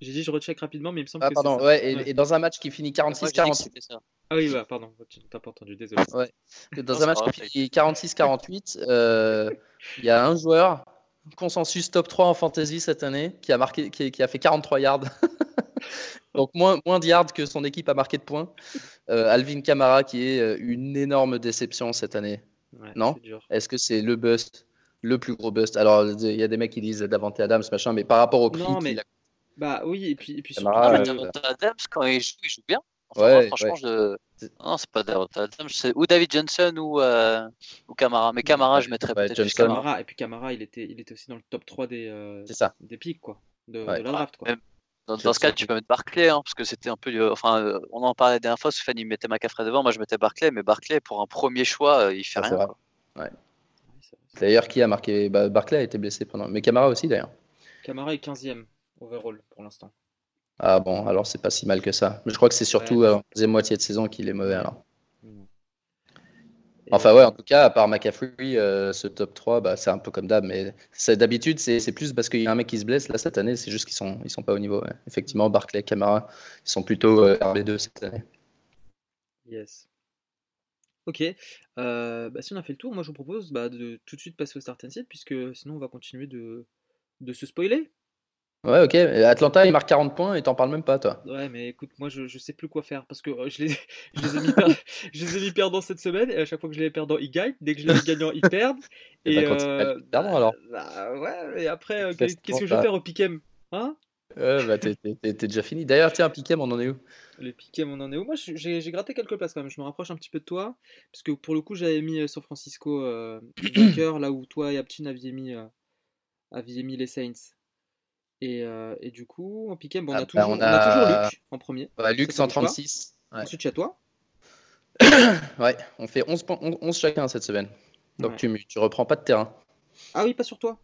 J'ai dit je recheck rapidement, mais il me semble ah, que pardon, ouais, et, et, dans un match qui finit 46-48. Ah oui, bah, pardon, tu n'as pas entendu, désolé. Ouais. Dans un match qui 46-48, euh, il y a un joueur, consensus top 3 en fantasy cette année, qui a, marqué, qui, a fait 43 yards. Donc moins, moins de yards que son équipe a marqué de points. Euh, Alvin Kamara, qui est euh, une énorme déception cette année. non? Est-ce que c'est le bust, le plus gros bust? Alors, il y a des mecs qui disent Davante Adams, machin, mais par rapport au prix. Non, mais... Bah oui, et puis, et puis Kamara, surtout, Adams, quand il joue, il joue bien ouais, franchement, je. Non, c'est pas c'est ou David Johnson ou, euh... ou Camara. Mais Camara, je mettrais peut-être Johnson. Camara. Et puis Camara, il était, il était aussi dans le top 3 des, euh... ça. des pics, quoi. De, de la draft, quoi. Dans, dans ce cas, tu peux mettre Barclay, hein, parce que c'était un peu. Euh, enfin, euh, on en parlait la dernière fois, il mettait McCaffrey devant, moi je mettais Barclay, mais Barclay, pour un premier choix, il fait rien. Ouais. D'ailleurs, qui a marqué? Bah, Barclay a été blessé pendant. Mais Camara aussi, d'ailleurs. Camara est 15ème overall pour l'instant. Ah bon, alors c'est pas si mal que ça. Mais je crois que c'est surtout la deuxième moitié de saison qu'il est mauvais alors. Enfin ouais, en tout cas, à part McCaffrey, euh, ce top 3, bah, c'est un peu comme d'hab, mais d'habitude, c'est plus parce qu'il y a un mec qui se blesse. Là, cette année, c'est juste qu'ils sont, ils sont pas au niveau. Effectivement, Barclay, Camara, ils sont plutôt euh, RB2 cette année. Yes. Ok, euh, bah, si on a fait le tour, moi je vous propose bah, de tout de suite passer au start and sit, puisque sinon on va continuer de, de se spoiler. Ouais, ok. Atlanta, il marque 40 points et t'en parles même pas, toi. Ouais, mais écoute, moi, je, je sais plus quoi faire parce que euh, je, les, je, les ai mis per... je les ai mis perdants cette semaine et à chaque fois que je les ai perdants, ils gagnent. Dès que je les ai gagnants, ils perdent. et, et bah, euh... perdant, alors. Bah, ouais, et après, euh, qu'est-ce que je vais faire au Piquem Hein? Bah, t'es déjà fini. D'ailleurs, tiens, Piquem, on en est où? Le Piquem, on en est où? Moi, j'ai gratté quelques places quand même. Je me rapproche un petit peu de toi parce que pour le coup, j'avais mis San Francisco vainqueur là où toi et Aptin aviez mis, aviez mis les Saints. Euh, et, du coup, en piquet, on, a ah, toujours, bah, on, a... toujours Luc en premier. Luc 136. Ensuite, tu as toi. ouais, on fait 11, 11, chacun cette semaine. Donc tu, tu reprends pas de terrain. Ah oui, pas sur toi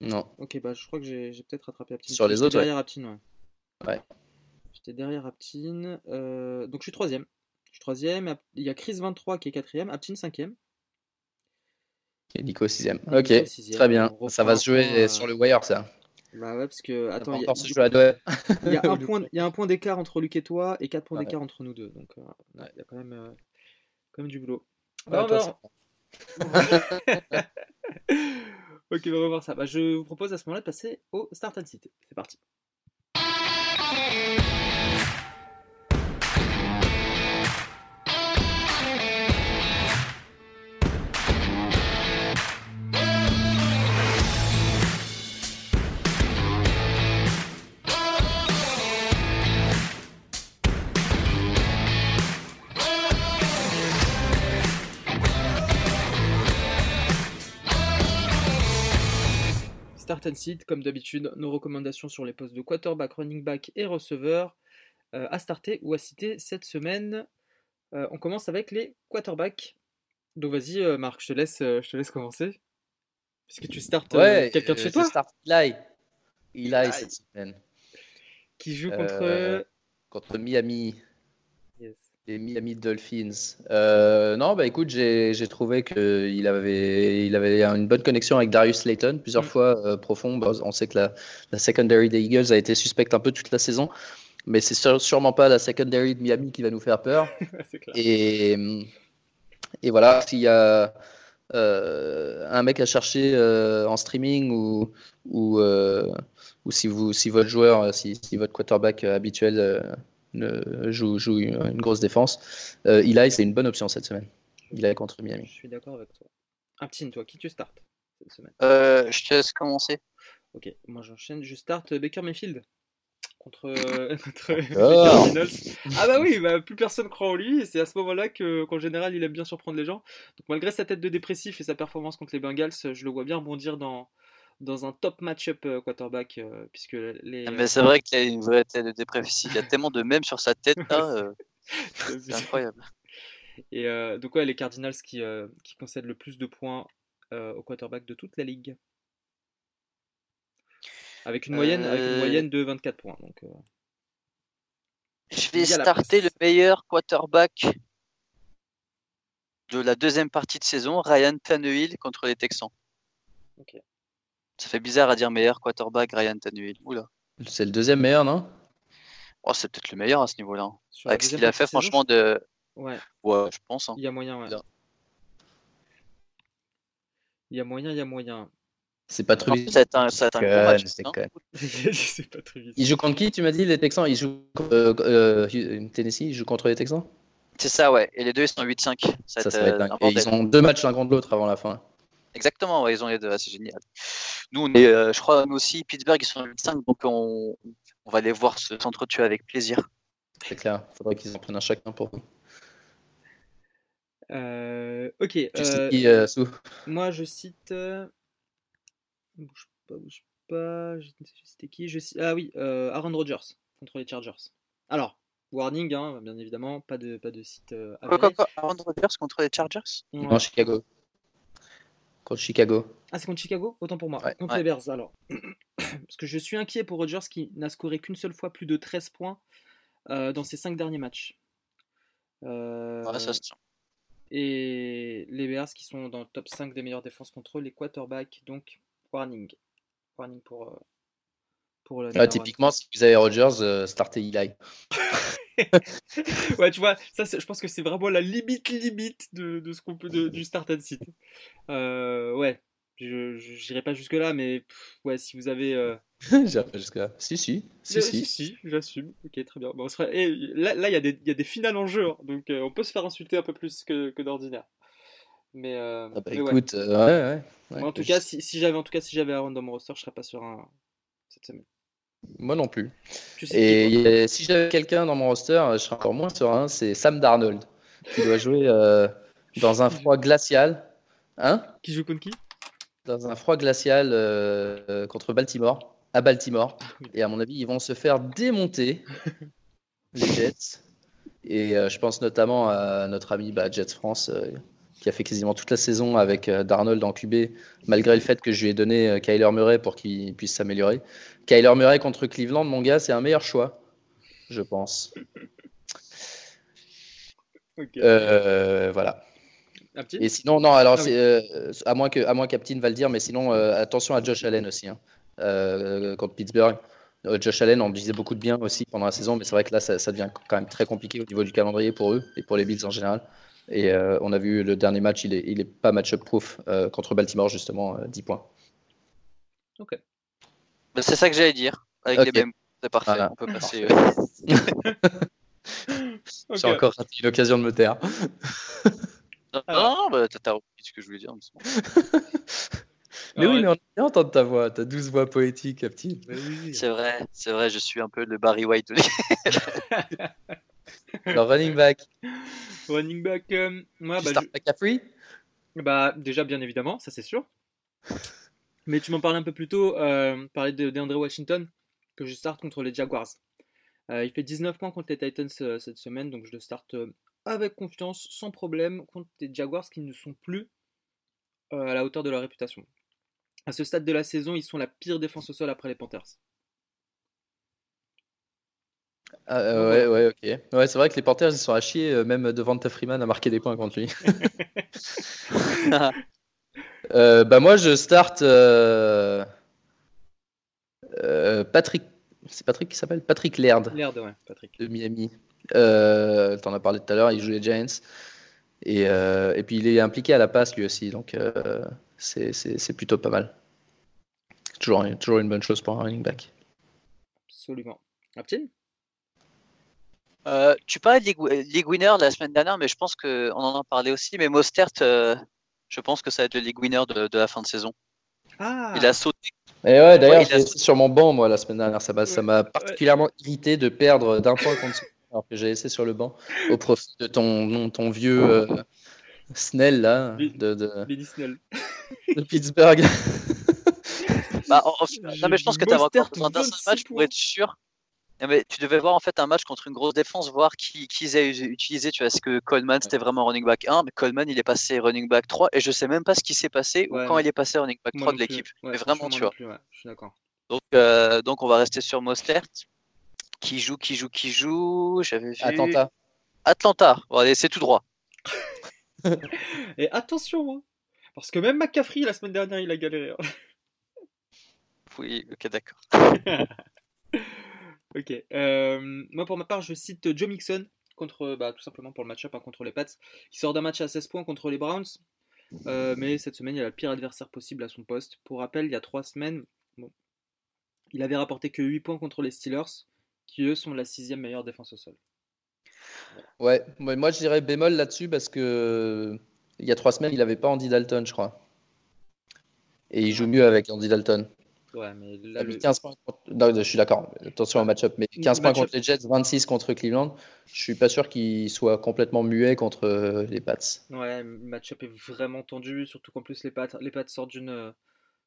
Non. Ok, bah je crois que j'ai peut-être rattrapé Aptine. Sur les autres, derrière Aptine, ouais. Ouais. J'étais derrière Aptine. Euh, donc je suis troisième. Je suis troisième. Il y a Chris 23 qui est quatrième. Aptine cinquième. Et Nico sixième. Ok, très bien. Ça va se jouer sur le wire, ça. Bah ouais, parce que. Attends, il y, a, un point, il y a un point d'écart entre Luc et toi et 4 points d'écart entre nous deux. Donc, euh, il y a quand même, euh, quand même du boulot. ok, on va voir ça. Bah, je vous propose à ce moment-là de passer au Start and Sit. C'est parti. Seed, comme d'habitude, nos recommandations sur les postes de quarterback, running back et receveur euh, à starter ou à citer cette semaine. Euh, on commence avec les quarterbacks. Donc vas-y euh, Marc, je te laisse, je te laisse commencer. Puisque tu startes quelqu'un de chez toi. Start Eli. Eli cette semaine. Qui joue contre... contre Miami. Les Miami Dolphins. Euh, non, bah écoute, j'ai trouvé qu'il avait, il avait une bonne connexion avec Darius Slayton, plusieurs mm. fois euh, profond. Bah, on sait que la, la, secondary des Eagles a été suspecte un peu toute la saison, mais c'est sûrement pas la secondary de Miami qui va nous faire peur. et, et voilà, s'il y a euh, un mec à chercher en streaming ou, ou, ou si, vous, si votre joueur, si, si votre quarterback habituel joue, joue, une grosse défense. Euh, Eli, c'est une bonne option cette semaine. Il est contre Miami. Je suis d'accord avec toi. Aptine, toi, qui tu startes cette semaine? Euh, Je te laisse commencer. Ok, moi j'enchaîne. Je starte Baker Mayfield contre, euh, oh. Ah bah oui, bah, plus personne croit en lui, et c'est à ce moment-là qu'en général il aime bien surprendre les gens. Donc malgré sa tête de dépressif et sa performance contre les Bengals, je le vois bien rebondir dans, dans un top match-up quarterback, puisque les. Ah, mais c'est vrai qu'il a une vraie tête de dépressif. Il y a tellement de mèmes sur sa tête là. c'est incroyable. Et donc, ouais, les Cardinals qui, qui concèdent le plus de points au quarterback de toute la ligue. Avec une moyenne, avec une moyenne de 24 points. Donc, Je vais starter le meilleur quarterback de la deuxième partie de saison, Ryan Tannehill contre les Texans. Ça fait bizarre à dire meilleur quarterback, Ryan Tannehill. Oula. C'est le deuxième meilleur, non? Oh, C'est peut-être le meilleur à ce niveau-là. Avec ce qu'il a fait, franchement, de. Ouais. Ouais, je pense. Hein. Il y a moyen, ouais. Il y a moyen, il y a moyen. C'est pas trop C'est un, c'est un gros match. C'est pas trop Il joue contre qui, tu m'as dit, les Texans? Il joue euh, euh, Tennessee, il joue contre les Texans? C'est ça, ouais. Et les deux, ils sont 8-5. Ça, ça, va être dingue. Et ils ont deux matchs l'un contre l'autre avant la fin. Exactement, ouais, ils ont les deux, c'est génial. Nous, on est, euh, je crois, nous aussi, Pittsburgh, ils sont 8-5, donc on, on, va les voir s'entretuer avec plaisir. C'est clair, il faudrait qu'ils en prennent un chacun pour nous. Euh, ok. Tu euh, qui, euh, Sou? Moi, je cite. Bouge pas, bouge pas. C'était qui je... Ah oui, Aaron Rodgers contre les Chargers. Alors, warning, hein, bien évidemment, pas de, pas de site. quoi, quoi, quoi, Aaron Rodgers contre les Chargers? Non, Chicago. Contre Chicago. Ah, c'est contre Chicago? Autant pour moi. contre les Bears, alors. Parce que je suis inquiet pour Rodgers qui n'a scoré qu'une seule fois plus de 13 points dans ses 5 derniers matchs. Ouais, ça se tient et les Bears qui sont dans le top 5 des meilleures défenses contre les quarterbacks. Donc, warning. Warning pour, euh, pour le. Ah, typiquement, si vous avez Rogers, euh, startez Eli. ouais, tu vois, ça, je pense que c'est vraiment la limite limite de, de ce qu'on peut de, du start and sit. Euh, ouais, je n'irai pas jusque là, mais ouais, si vous avez. Euh... J'irai pas jusque là. Si, si. Si, si. si, j'assume. Ok, très bien. Bon, serait... Et là, il y, a des, y a des finales en jeu, hein, donc euh, on peut se faire insulter un peu plus que, que d'ordinaire. Mais, euh... ah bah, écoute, ouais. Euh, ouais, ouais, en tout cas, si, si j'avais en tout cas si j'avais Aaron dans mon roster, je serais pas serein cette semaine. Moi non plus. Et si j'avais quelqu'un dans mon roster, je serais encore moins serein. C'est Sam Darnold qui doit jouer euh, dans un froid glacial. Hein? Qui joue contre qui? Dans un froid glacial euh, contre Baltimore, à Baltimore. Et à mon avis, ils vont se faire démonter, les Jets. Et euh, je pense notamment à notre ami bah, Jets France, euh, qui a fait quasiment toute la saison avec Darnold en QB, malgré le fait que je lui ai donné Kyler Murray pour qu'il puisse s'améliorer. Kyler Murray contre Cleveland, mon gars, c'est un meilleur choix, je pense. voilà. Et sinon, non, alors, ah euh, à moins que, à moins Captain va le dire, mais sinon, euh, attention à Josh Allen aussi, hein, euh, contre Pittsburgh. Josh Allen, on disait beaucoup de bien aussi pendant la saison, mais c'est vrai que là, ça, devient quand même très compliqué au niveau du calendrier pour eux et pour les Bills en général. Et on a vu le dernier match, il est, il est pas match-up proof contre Baltimore, justement, 10 points. Ok. Bah, c'est ça que j'allais dire. Avec les mêmes. C'est parfait, on peut passer. J'ai encore raté une occasion de me taire. Non, bah, t'as repris ce que je voulais dire. mais oui, mais on a bien entendre ta voix, ta douce voix poétique, Captain. C'est vrai, c'est vrai, je suis un peu le Barry White. Le running back. Running back, euh, moi, bah, je... Bah, déjà, bien évidemment, ça c'est sûr. Mais tu m'en parlais un peu plus tôt, euh, parler de DeAndre Washington, que je starte contre les Jaguars. Euh, il fait 19 points contre les Titans euh, cette semaine, donc je le starte avec confiance, sans problème, contre des Jaguars qui ne sont plus à la hauteur de leur réputation. À ce stade de la saison, ils sont la pire défense au sol après les Panthers. Ah, euh, ouais, ouais, ok. Ouais, c'est vrai que les Panthers, ils sont à chier, euh, même devant Freeman à marquer des points contre lui. bah moi, je starte Patrick. C'est Patrick qui s'appelle? Patrick Laird. Laird, ouais, Patrick. De Miami. Euh, T'en as parlé tout à l'heure, il joue les Giants. Et, euh, et, puis il est impliqué à la passe lui aussi, donc euh, c'est plutôt pas mal. Toujours, toujours une bonne chose pour un running back. Absolument. Aptine euh, Tu parlais de League, Winner la semaine dernière, mais je pense qu'on en a parlé aussi. Mais Mostert, euh, je pense que ça va être le League Winner de, de la fin de saison. Ah. Il a sauté. Et ouais, d'ailleurs, ouais, sur mon banc, moi, la semaine dernière. Ça m'a particulièrement irrité de perdre d'un point contre alors que j'ai laissé sur le banc au profit de ton, ton vieux euh, Snell là, de, de, Snell. de Pittsburgh. bah, non, mais je pense que tu avais encore besoin d'un match pour être sûr. Mais tu devais voir en fait un match contre une grosse défense, voir qui, qui ils avaient utilisé. Tu vois, est-ce que Coleman c'était vraiment running back 1, mais Coleman il est passé running back 3 et je sais même pas ce qui s'est passé ou quand il est passé running back 3 de l'équipe. mais vraiment, tu vois. je suis d'accord. Donc, euh, donc on va rester sur Mostert qui joue, qui joue, qui joue. J'avais vu. Atlanta. Atlanta. Bon, c'est tout droit. et attention, hein, parce que même McCaffrey la semaine dernière il a galéré. Hein. Oui, ok, d'accord. ok. Euh, moi, pour ma part, je cite Joe Mixon, contre, bah, tout simplement pour le match-up hein, contre les Pats. Il sort d'un match à 16 points contre les Browns. Euh, mais cette semaine, il a le pire adversaire possible à son poste. Pour rappel, il y a 3 semaines, il avait rapporté que 8 points contre les Steelers, qui eux sont la sixième meilleure défense au sol. Ouais, moi je dirais bémol là-dessus parce que il y a 3 semaines, il n'avait pas Andy Dalton, je crois. Et il joue mieux avec Andy Dalton. Ouais, mais là, 15 points je suis d'accord. Attention au match-up. Mais 15 points contre les Jets, 26 contre Cleveland. Je suis pas sûr qu'il soit complètement muet contre euh, les Pats. Ouais, le match-up est vraiment tendu. Surtout qu'en plus, les Pats, les Pats sortent d'une. Euh,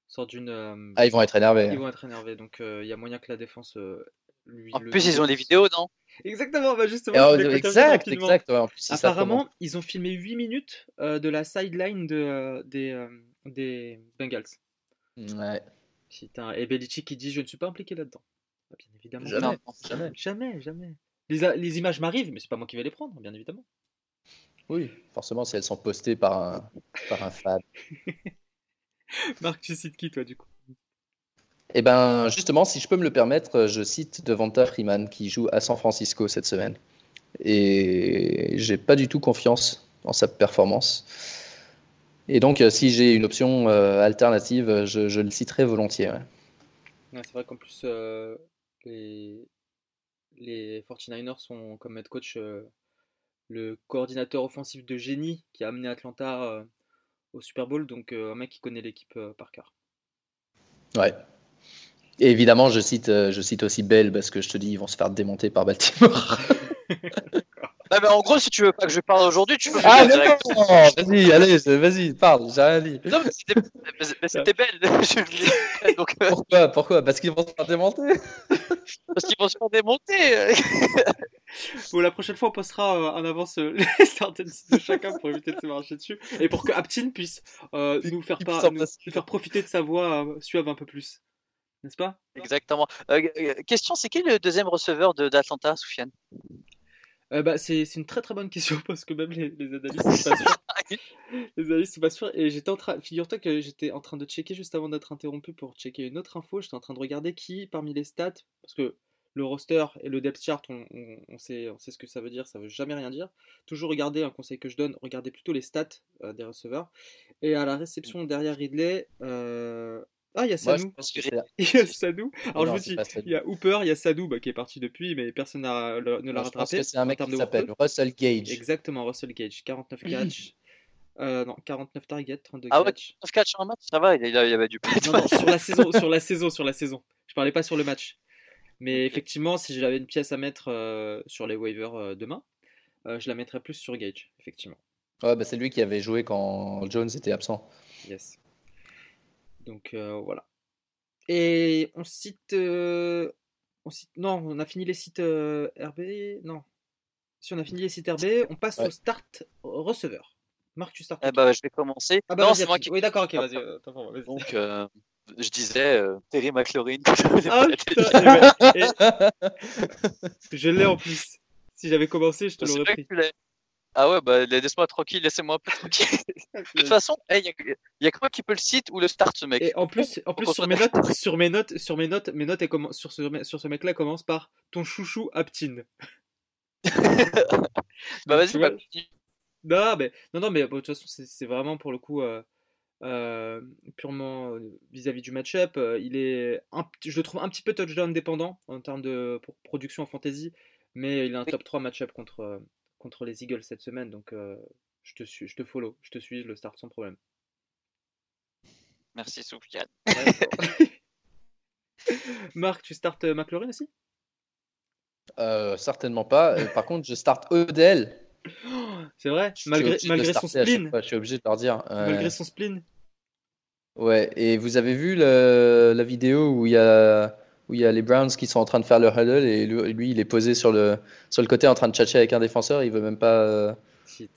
sortent d'une euh, ah, ils vont être énervés. Ils vont être énervés. Donc, il y a moyen que la défense. Lui, en plus, ils ont des vidéos, non? Exactement, bah justement. exact, exact. en plus, Apparemment, ils ont filmé 8 minutes de la sideline de, des, des Bengals. Ouais. Et Belichick qui dit Je ne suis pas impliqué là-dedans. Bah, bien évidemment. Jamais. Jamais, jamais. jamais. Les, les images m'arrivent, mais c'est pas moi qui vais les prendre, bien évidemment. Oui, forcément, si elles sont postées par un, par un fan. Marc, tu cites qui, toi, du coup? Eh ben, justement, si je peux me le permettre, je cite Devonta Freeman qui joue à San Francisco cette semaine. Et j'ai pas du tout confiance dans sa performance. Et donc, euh, si j'ai une option euh, alternative, je, le citerai volontiers. c'est vrai qu'en plus, euh, les, les 49ers sont comme head coach le coordinateur offensif de génie qui a amené Atlanta au Super Bowl, donc un mec qui connaît l'équipe par cœur. Ouais. Et évidemment, je cite, je cite aussi Bell parce que je te dis, ils vont se faire démonter par Baltimore. En gros, si tu veux pas que je parle aujourd'hui, tu peux. Ah, non, vas-y, allez, vas-y, parle, j'ai rien dit. Non, mais c'était belle. Donc, euh. Pourquoi Pourquoi? Parce qu'ils vont se faire démonter Parce qu'ils vont se faire démonter Bon, la prochaine fois, on postera euh, en avance euh, les certaines de chacun pour éviter de se marcher dessus. Et pour que Aptin puisse nous, faire pas, nous, faire profiter de sa voix suave un peu plus. N'est-ce pas? Exactement. question c'est qui le deuxième receveur d'Atlanta, Soufiane? Euh, bah, c'est une très très bonne question parce que même les, les analystes sont pas sûrs. les analystes sont pas sûrs. Et j'étais en train, figure-toi que j'étais en train de checker juste avant d'être interrompu pour checker une autre info. J'étais en train de regarder qui parmi les stats, parce que le roster et le depth chart, on, on, sait, on sait ce que ça veut dire, ça veut jamais rien dire. Toujours regarder, un conseil que je donne, regardez plutôt les stats euh, des receveurs. Et à la réception derrière Ridley, euh, ah, il y a Sadou. il y a Sadou. Alors, je vous dis, il y a Hooper, il y a Sadou bah, qui est parti depuis, mais personne ne l'a rattrapé. C'est un mec qui s'appelle Russell Gage. Exactement, Russell Gage. 49 catch. Euh, non, 49 targets, 32 ah ouais, 49 catch en match, ça va, il y avait du non, non, sur la saison, sur la saison, sur la saison. Je parlais pas sur le match. Mais effectivement, si j'avais une pièce à mettre euh, sur les waivers euh, demain, je la mettrais plus sur Gage, effectivement. Ouais, bah c'est lui qui avait joué quand Jones était absent. Yes. Donc euh, voilà. Et on cite, euh, on cite. Non, on a fini les sites euh, RB. Non. Si on a fini les sites RB, on passe au start receveur. Marc, tu startes. Eh bah, je vais commencer. Ah bah, non, c'est moi qui. Oui, d'accord, ok, vas-y. Donc, je disais Terry McLaurin. ah, putain, Je l'ai en plus. Si j'avais commencé, je te l'aurais pris. Ah ouais, bah laisse-moi tranquille, laissez-moi un peu tranquille. de toute façon, il hey, y, a que moi qui peut le site ou le start ce mec. Et en plus, en plus sur mes notes, sur mes notes, sur mes notes, mes notes sur ce sur ce mec-là commence par ton chouchou Aptine. bah vas-y, bah, non, mais non, non, mais de toute façon, c'est vraiment pour le coup euh, euh, purement euh, vis-à-vis du match-up. il est, je le trouve un petit peu touchdown dépendant en termes de production en fantasy, mais il a un top 3 match-up contre contre les Eagles cette semaine, donc euh, je te suis, je te follow, je te suis, je le start sans problème. Merci Soufiane. Marc, tu startes euh, McLaurin aussi? Euh, Certainement pas. Par contre, je start Odell. C'est vrai, malgré, malgré son spleen. je suis obligé de leur dire. Malgré son spleen. Ouais, et vous avez vu la vidéo où il y a où il y a les Browns qui sont en train de faire leur huddle et lui, il est posé sur le sur le côté en train de tchatcher avec un défenseur, il veut même pas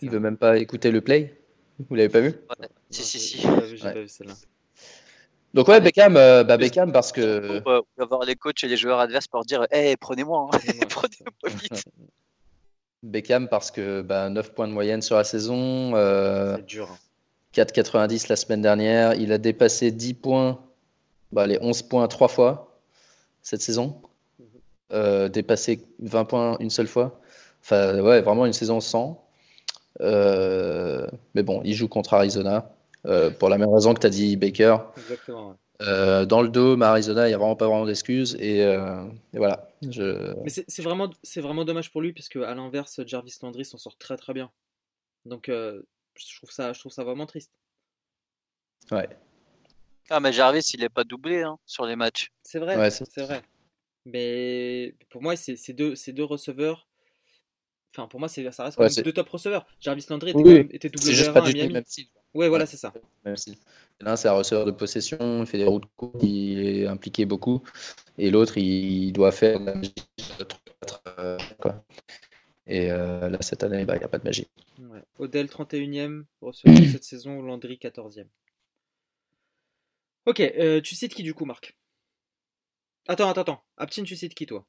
il veut même pas écouter le play. Vous l'avez pas vu? Si si si. J'ai pas vu, celle-là. Donc ouais, Beckham, euh, bah Beckham parce que. On va avoir les coachs et les joueurs adverses pour dire, hey, prenez-moi, hein. prenez-moi vite. Beckham parce que bah, 9 points de moyenne sur la saison. Euh, C'est dur. 4,90 hein. la semaine dernière. Il a dépassé 10 points, bah, les 11 points trois fois cette saison. Euh, dépassé 20 points une seule fois. Enfin, ouais, vraiment une saison sans. Euh, mais bon, il joue contre Arizona. Euh, pour la même raison que tu as dit Baker. Exactement. Dans le dos, Arizona, il n'y a vraiment pas vraiment d'excuses. Et, voilà. Je... Mais c'est vraiment, vraiment dommage pour lui, parce qu'à l'inverse, Jarvis Landry s'en sort très très bien. Donc je, trouve ça, je trouve ça vraiment triste. Ouais. Ah, mais Jarvis, il n'est pas doublé hein, sur les matchs. C'est vrai, c'est vrai. Mais pour moi, c'est deux, deux receveurs Enfin, pour moi, ça reste quand même deux top receveurs. Jarvis Landry était, était double juste pas à Miami. Même style. Ouais, voilà, c'est ça. Même style. L'un, c'est un receveur de possession, il fait des routes courtes, il est impliqué beaucoup. Et l'autre, il doit faire la magie. Euh, quoi. Et euh, là, cette année, bah, il n'y a pas de magie. Ouais. Odell, 31e receveur de cette saison, Landry, 14e. Ok, euh, tu cites qui du coup, Marc Attends, attends, attends. Aptine, tu cites qui toi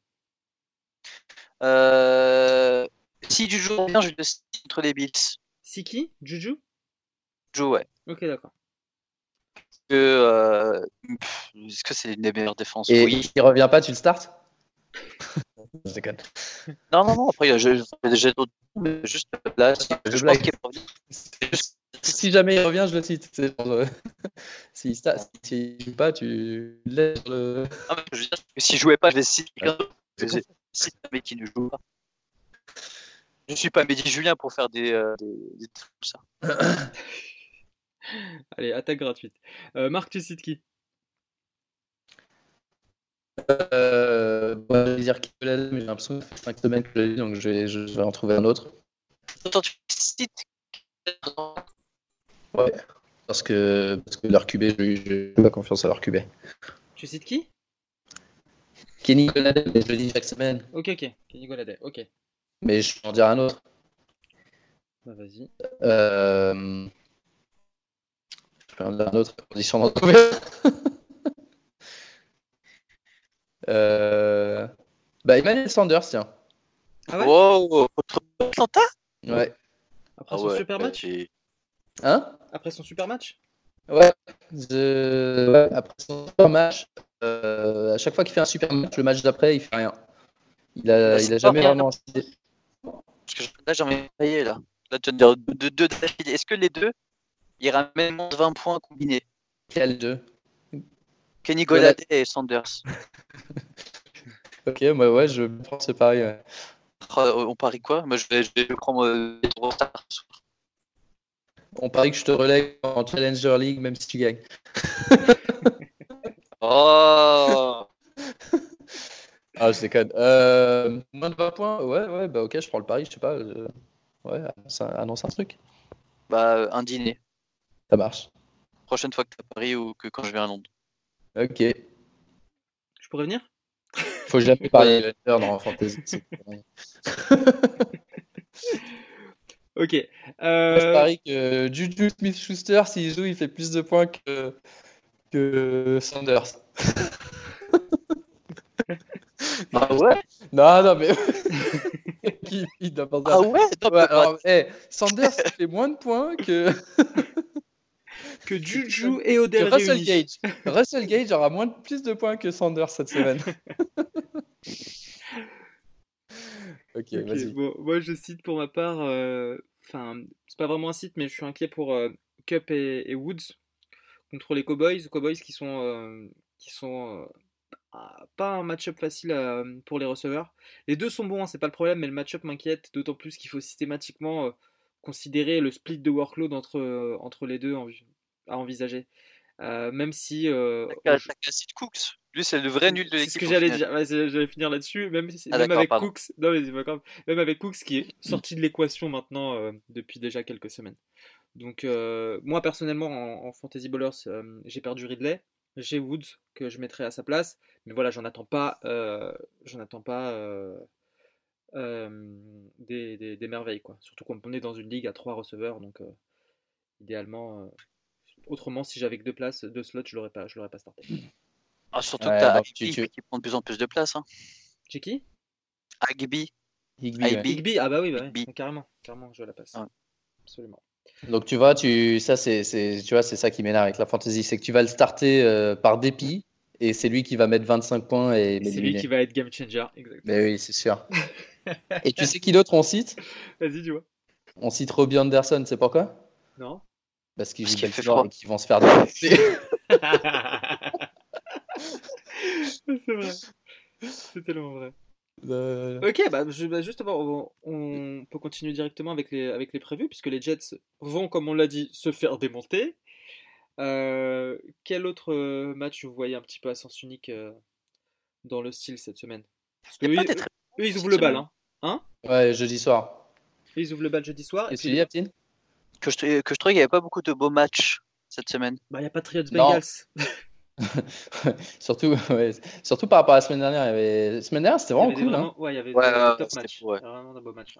euh, si Juju revient, je le cite contre les Bills. Si qui Juju Juju, ouais. Ok, d'accord. Que, euh, Est-ce que c'est une des meilleures défenses Et oui. il revient pas, tu le startes Je déconne. Non, non, non, après, j'ai d'autres juste là, je, pense qu'il revient. Si jamais il revient, je le cite. Euh, si S'il ne joue pas, tu laisses le. Non, mais je veux dire, s'il jouait pas, je vais citer quelqu'un d'autre. C'est un mec qui ne joue pas. Je suis pas Mehdi Julien pour faire des, euh, des, trucs comme ça. Allez, attaque gratuite. Euh, Marc, tu cites qui? Euh, bon, Je vais dire qui mais j'ai l'impression que ça fait 5 semaines que je l'ai dit, donc je vais, je vais en trouver un autre. Attends, tu cites Ouais, parce que, parce que leur QB, je n'ai pas confiance à leur QB. Tu cites qui? Kenny Goladay, mais je le dis chaque semaine. Ok, ok. Kenny Goladay, ok. Mais je peux en dire un autre. Bah, vas-y. Euh... Je peux en dire un autre, condition d'en trouver. euh... Bah, Emmanuel Sanders, tiens. Ah ouais? Wow, contre Atlanta? Ouais. Après ah son super match? Hein Après son super match? Ouais. ouais. Après son super match, euh, à chaque fois qu'il fait un super match, le match d'après, il fait rien. Il a, il a jamais vraiment. Parce que là, j'ai envie de payer là. Là, tu vas dire deux Est-ce que les deux, ils ramènent moins de 20 points combinés? Quels deux? Kenny Golladay et Sanders. ok, moi ouais, je pense c'est pareil. Ouais. Oh, on parie quoi? Moi, je vais, je vais prendre euh, On parie que je te relègue en Challenger League, même si tu gagnes. oh ah, je déconne. Euh, moins de 20 points Ouais, ouais, bah ok, je prends le pari, je sais pas. Euh, ouais, annonce un truc. Bah, un dîner. Ça marche. Prochaine fois que tu as Paris ou que quand je vais à Londres. Ok. Je pourrais venir? Faut jamais parler de dans Fantasy. ok. Euh... Je parie que Juju Smith-Schuster, s'il joue, il fait plus de points que, que Sanders. Ah ouais? Non, non, mais. qui, Ah ouais, alors, hey, Sanders fait moins de points que. que Juju et Odell que Russell Gage. Russell Gage aura moins plus de points que Sanders cette semaine. Ok, vas-y. Bon, moi, je cite pour ma part. Euh, enfin, c'est pas vraiment un site, mais je suis inquiet pour euh, Cup et, Woods contre les Cowboys. Cowboys qui sont. Euh, qui sont pas un match-up facile euh, pour les receveurs. Les deux sont bons, hein, c'est pas le problème, mais le match-up m'inquiète, d'autant plus qu'il faut systématiquement euh, considérer le split de workload entre, euh, entre les deux à envisager. même si. T'as Cooks. Lui, c'est le vrai nul de l'équipe. C'est ce que j'allais dire. j'allais finir là-dessus. Même, ah, même avec Cooks. Non, mais même avec Cooks qui est sorti de l'équation maintenant depuis déjà quelques semaines. Donc, euh, moi personnellement, en, Fantasy Bowlers, euh, j'ai perdu Ridley. J'ai Woods que je mettrai à sa place. Mais voilà, j'en attends pas, j'en attends pas des, des, merveilles. Quoi. Surtout quand on est dans une ligue à trois receveurs. Donc, idéalement, autrement, si j'avais que deux places, deux slots, je l'aurais pas, je l'aurais pas starté. Ah, surtout que tu as qui prend de plus en plus de place. Hein. J'ai qui? Agby. Higby, ah bah oui, bah carrément, carrément, je la passe. Absolument. Donc tu vois, tu ça c'est tu vois c'est ça qui m'énerve avec la fantasy, c'est que tu vas le starter euh, par dépit et c'est lui qui va mettre 25 points et c'est lui qui va être game changer, exactement. Mais oui, c'est sûr. et tu sais qui d'autre on cite? Vas-y, tu vois. On cite Robbie Anderson, c'est pourquoi? Non. Parce qu'ils qu et qu'ils vont se faire défoncer. c'est vrai. C'est tellement vrai. Euh, ok, bah, bah, justement, on, peut continuer directement avec les, avec les prévus, puisque les Jets vont, comme on l'a dit, se faire démonter. Euh, quel autre euh, match vous voyez un petit peu à sens unique dans le style cette semaine? Parce que eux, ils ouvrent le bal, hein, hein? Ouais, jeudi soir. Ils ouvrent le bal jeudi soir. Qu'est-ce que tu dis, que je, que je trouvais qu'il n'y avait pas beaucoup de beaux matchs cette semaine. Bah, il n'y a pas de Trios Bengals. surtout, surtout par rapport à la semaine dernière. Il y avait... La semaine dernière, c'était vraiment cool. Hein. Ouais, il y avait des top matchs. vraiment de beaux matchs.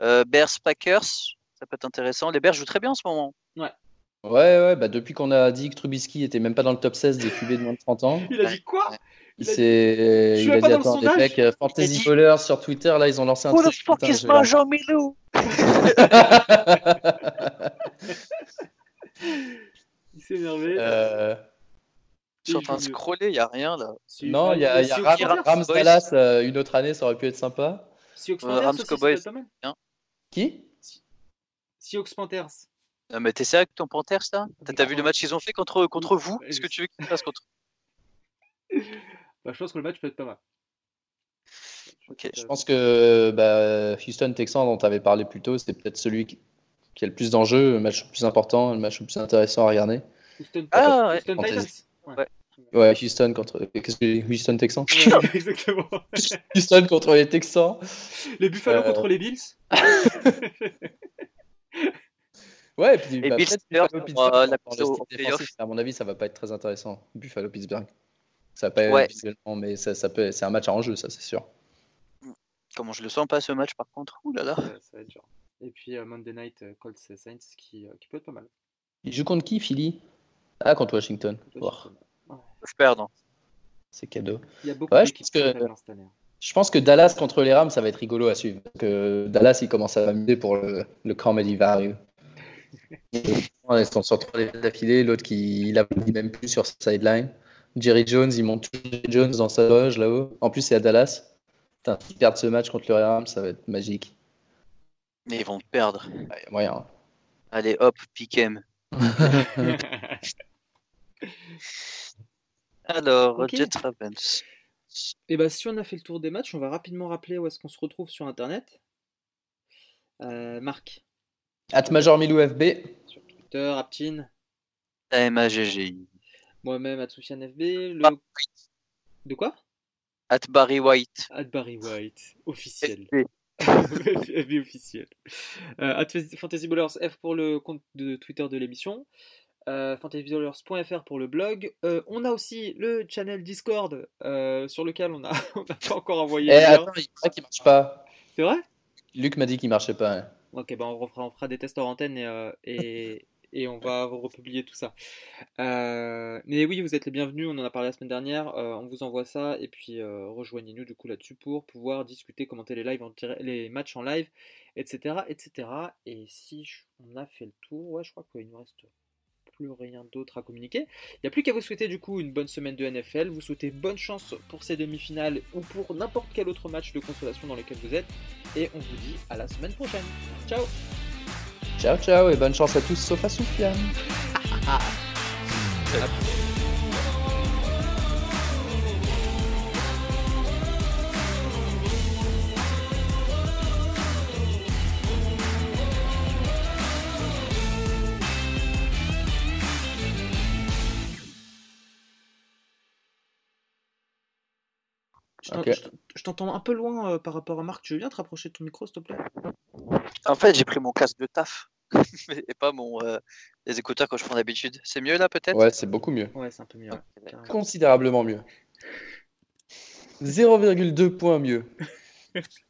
Euh, Bears Packers, ça peut être intéressant. Les Bears jouent très bien en ce moment. Ouais. Ouais, ouais, bah depuis qu'on a dit que Trubisky était même pas dans le top 16 des QB de moins de 30 ans. il a dit quoi? Il, s'est. Il, a dit attends, des mecs euh, Fantasy Ballers sur Twitter, là, ils ont lancé un truc. Who the fuck is Jean Milou? Il s'est énervé. Euh... Je suis en train de scroller, il n'y a rien là. Non, il y a, y a Rams, Dallas, euh, une autre année, ça aurait pu être sympa. Seahawks Panthers, Rams Cowboys. Hein Qui? Seahawks Panthers. Non, mais t'es sérieux avec ton Panthers là? T'as vu le match qu'ils ont fait contre, contre vous? Est-ce que tu veux qu'ils fassent contre bah, Je pense que le match peut être pas mal. Ok. Je pense que bah, Houston Texans dont tu avais parlé plus tôt, c'est peut-être celui qui, qui, a le plus d'enjeux, le match le plus important, le match le plus intéressant à regarder. Houston, ah, ouais. Houston Titans Ouais. ouais. Houston contre. Qu'est-ce que Houston Texans? Exactement. Houston contre les Texans. Les Buffalo euh... contre les Bills? ouais, et puis et bah, Bills, Buffalo, euh, la à mon avis, ça va pas être très intéressant. Buffalo Pittsburgh. Ça va pas ouais. visuellement, mais ça, ça peut, c'est un match à enjeu, ça, c'est sûr. Comment je le sens pas ce match par contre? Ouh là là. Ça, ça va être dur. Et puis uh, Monday Night uh, Colts Saints qui, uh, qui peut être pas mal. Il joue contre qui, Philly? Ah, contre Washington. Washington. Je perdre. C'est cadeau. Il y a beaucoup ouais, je pense que je pense que Dallas contre les Rams, ça va être rigolo à suivre. Parce que Dallas, il commence à m'amuser pour le, le camp Medivario. Ils sont sur trois d'affilée, l'autre qui il applaudit même plus sur sa sideline. Jerry Jones, il monte Jerry Jones dans sa loge là-haut. En plus, c'est à Dallas. Putain, s'ils perdent ce match contre les Rams, ça va être magique. Mais ils vont perdre. Ouais, moyen. Allez, hop, piquem. Alors, okay. Jet Ravens. Et bah, si on a fait le tour des matchs, on va rapidement rappeler où est-ce qu'on se retrouve sur internet. Euh, Marc. At Major Milou FB. Sur Twitter, Aptin. AMAGGI. Moi-même, at Soufiane FB. Le... De quoi? At Barry White. At Barry White. Officiel. FB officiel. Euh, at Fantasy Ballers F pour le compte de Twitter de l'émission euh, pour le blog. Euh, on a aussi le channel Discord euh, sur lequel on n'a pas encore envoyé. Eh, attends, il paraît qu'il marche pas. C'est vrai? Luc m'a dit qu'il marchait pas. Hein. Ok, ben on, fera, on fera des tests en antenne et, euh, et, et, on va republier tout ça. Mais oui, vous êtes les bienvenus, on en a parlé la semaine dernière. on vous envoie ça et puis rejoignez-nous du coup là-dessus pour pouvoir discuter, commenter les, lives, les matchs en live, etc., etc. Et si on a fait le tour, ouais, je crois qu'il nous reste plus rien d'autre à communiquer. Il n'y a plus qu'à vous souhaiter du coup une bonne semaine de NFL, vous souhaitez bonne chance pour ces demi-finales ou pour n'importe quel autre match de consolation dans lequel vous êtes, et on vous dit à la semaine prochaine. Ciao Ciao ciao et bonne chance à tous sauf à Soufiane Euh, je t'entends un peu loin euh, par rapport à Marc. Tu veux bien te rapprocher de ton micro, s'il te plaît? En fait, j'ai pris mon casque de taf et pas mon, euh, les écouteurs que je prends d'habitude. C'est mieux là, peut-être? Ouais, c'est beaucoup mieux. Ouais, c'est un peu mieux. Considérablement mieux. 0,2 points mieux.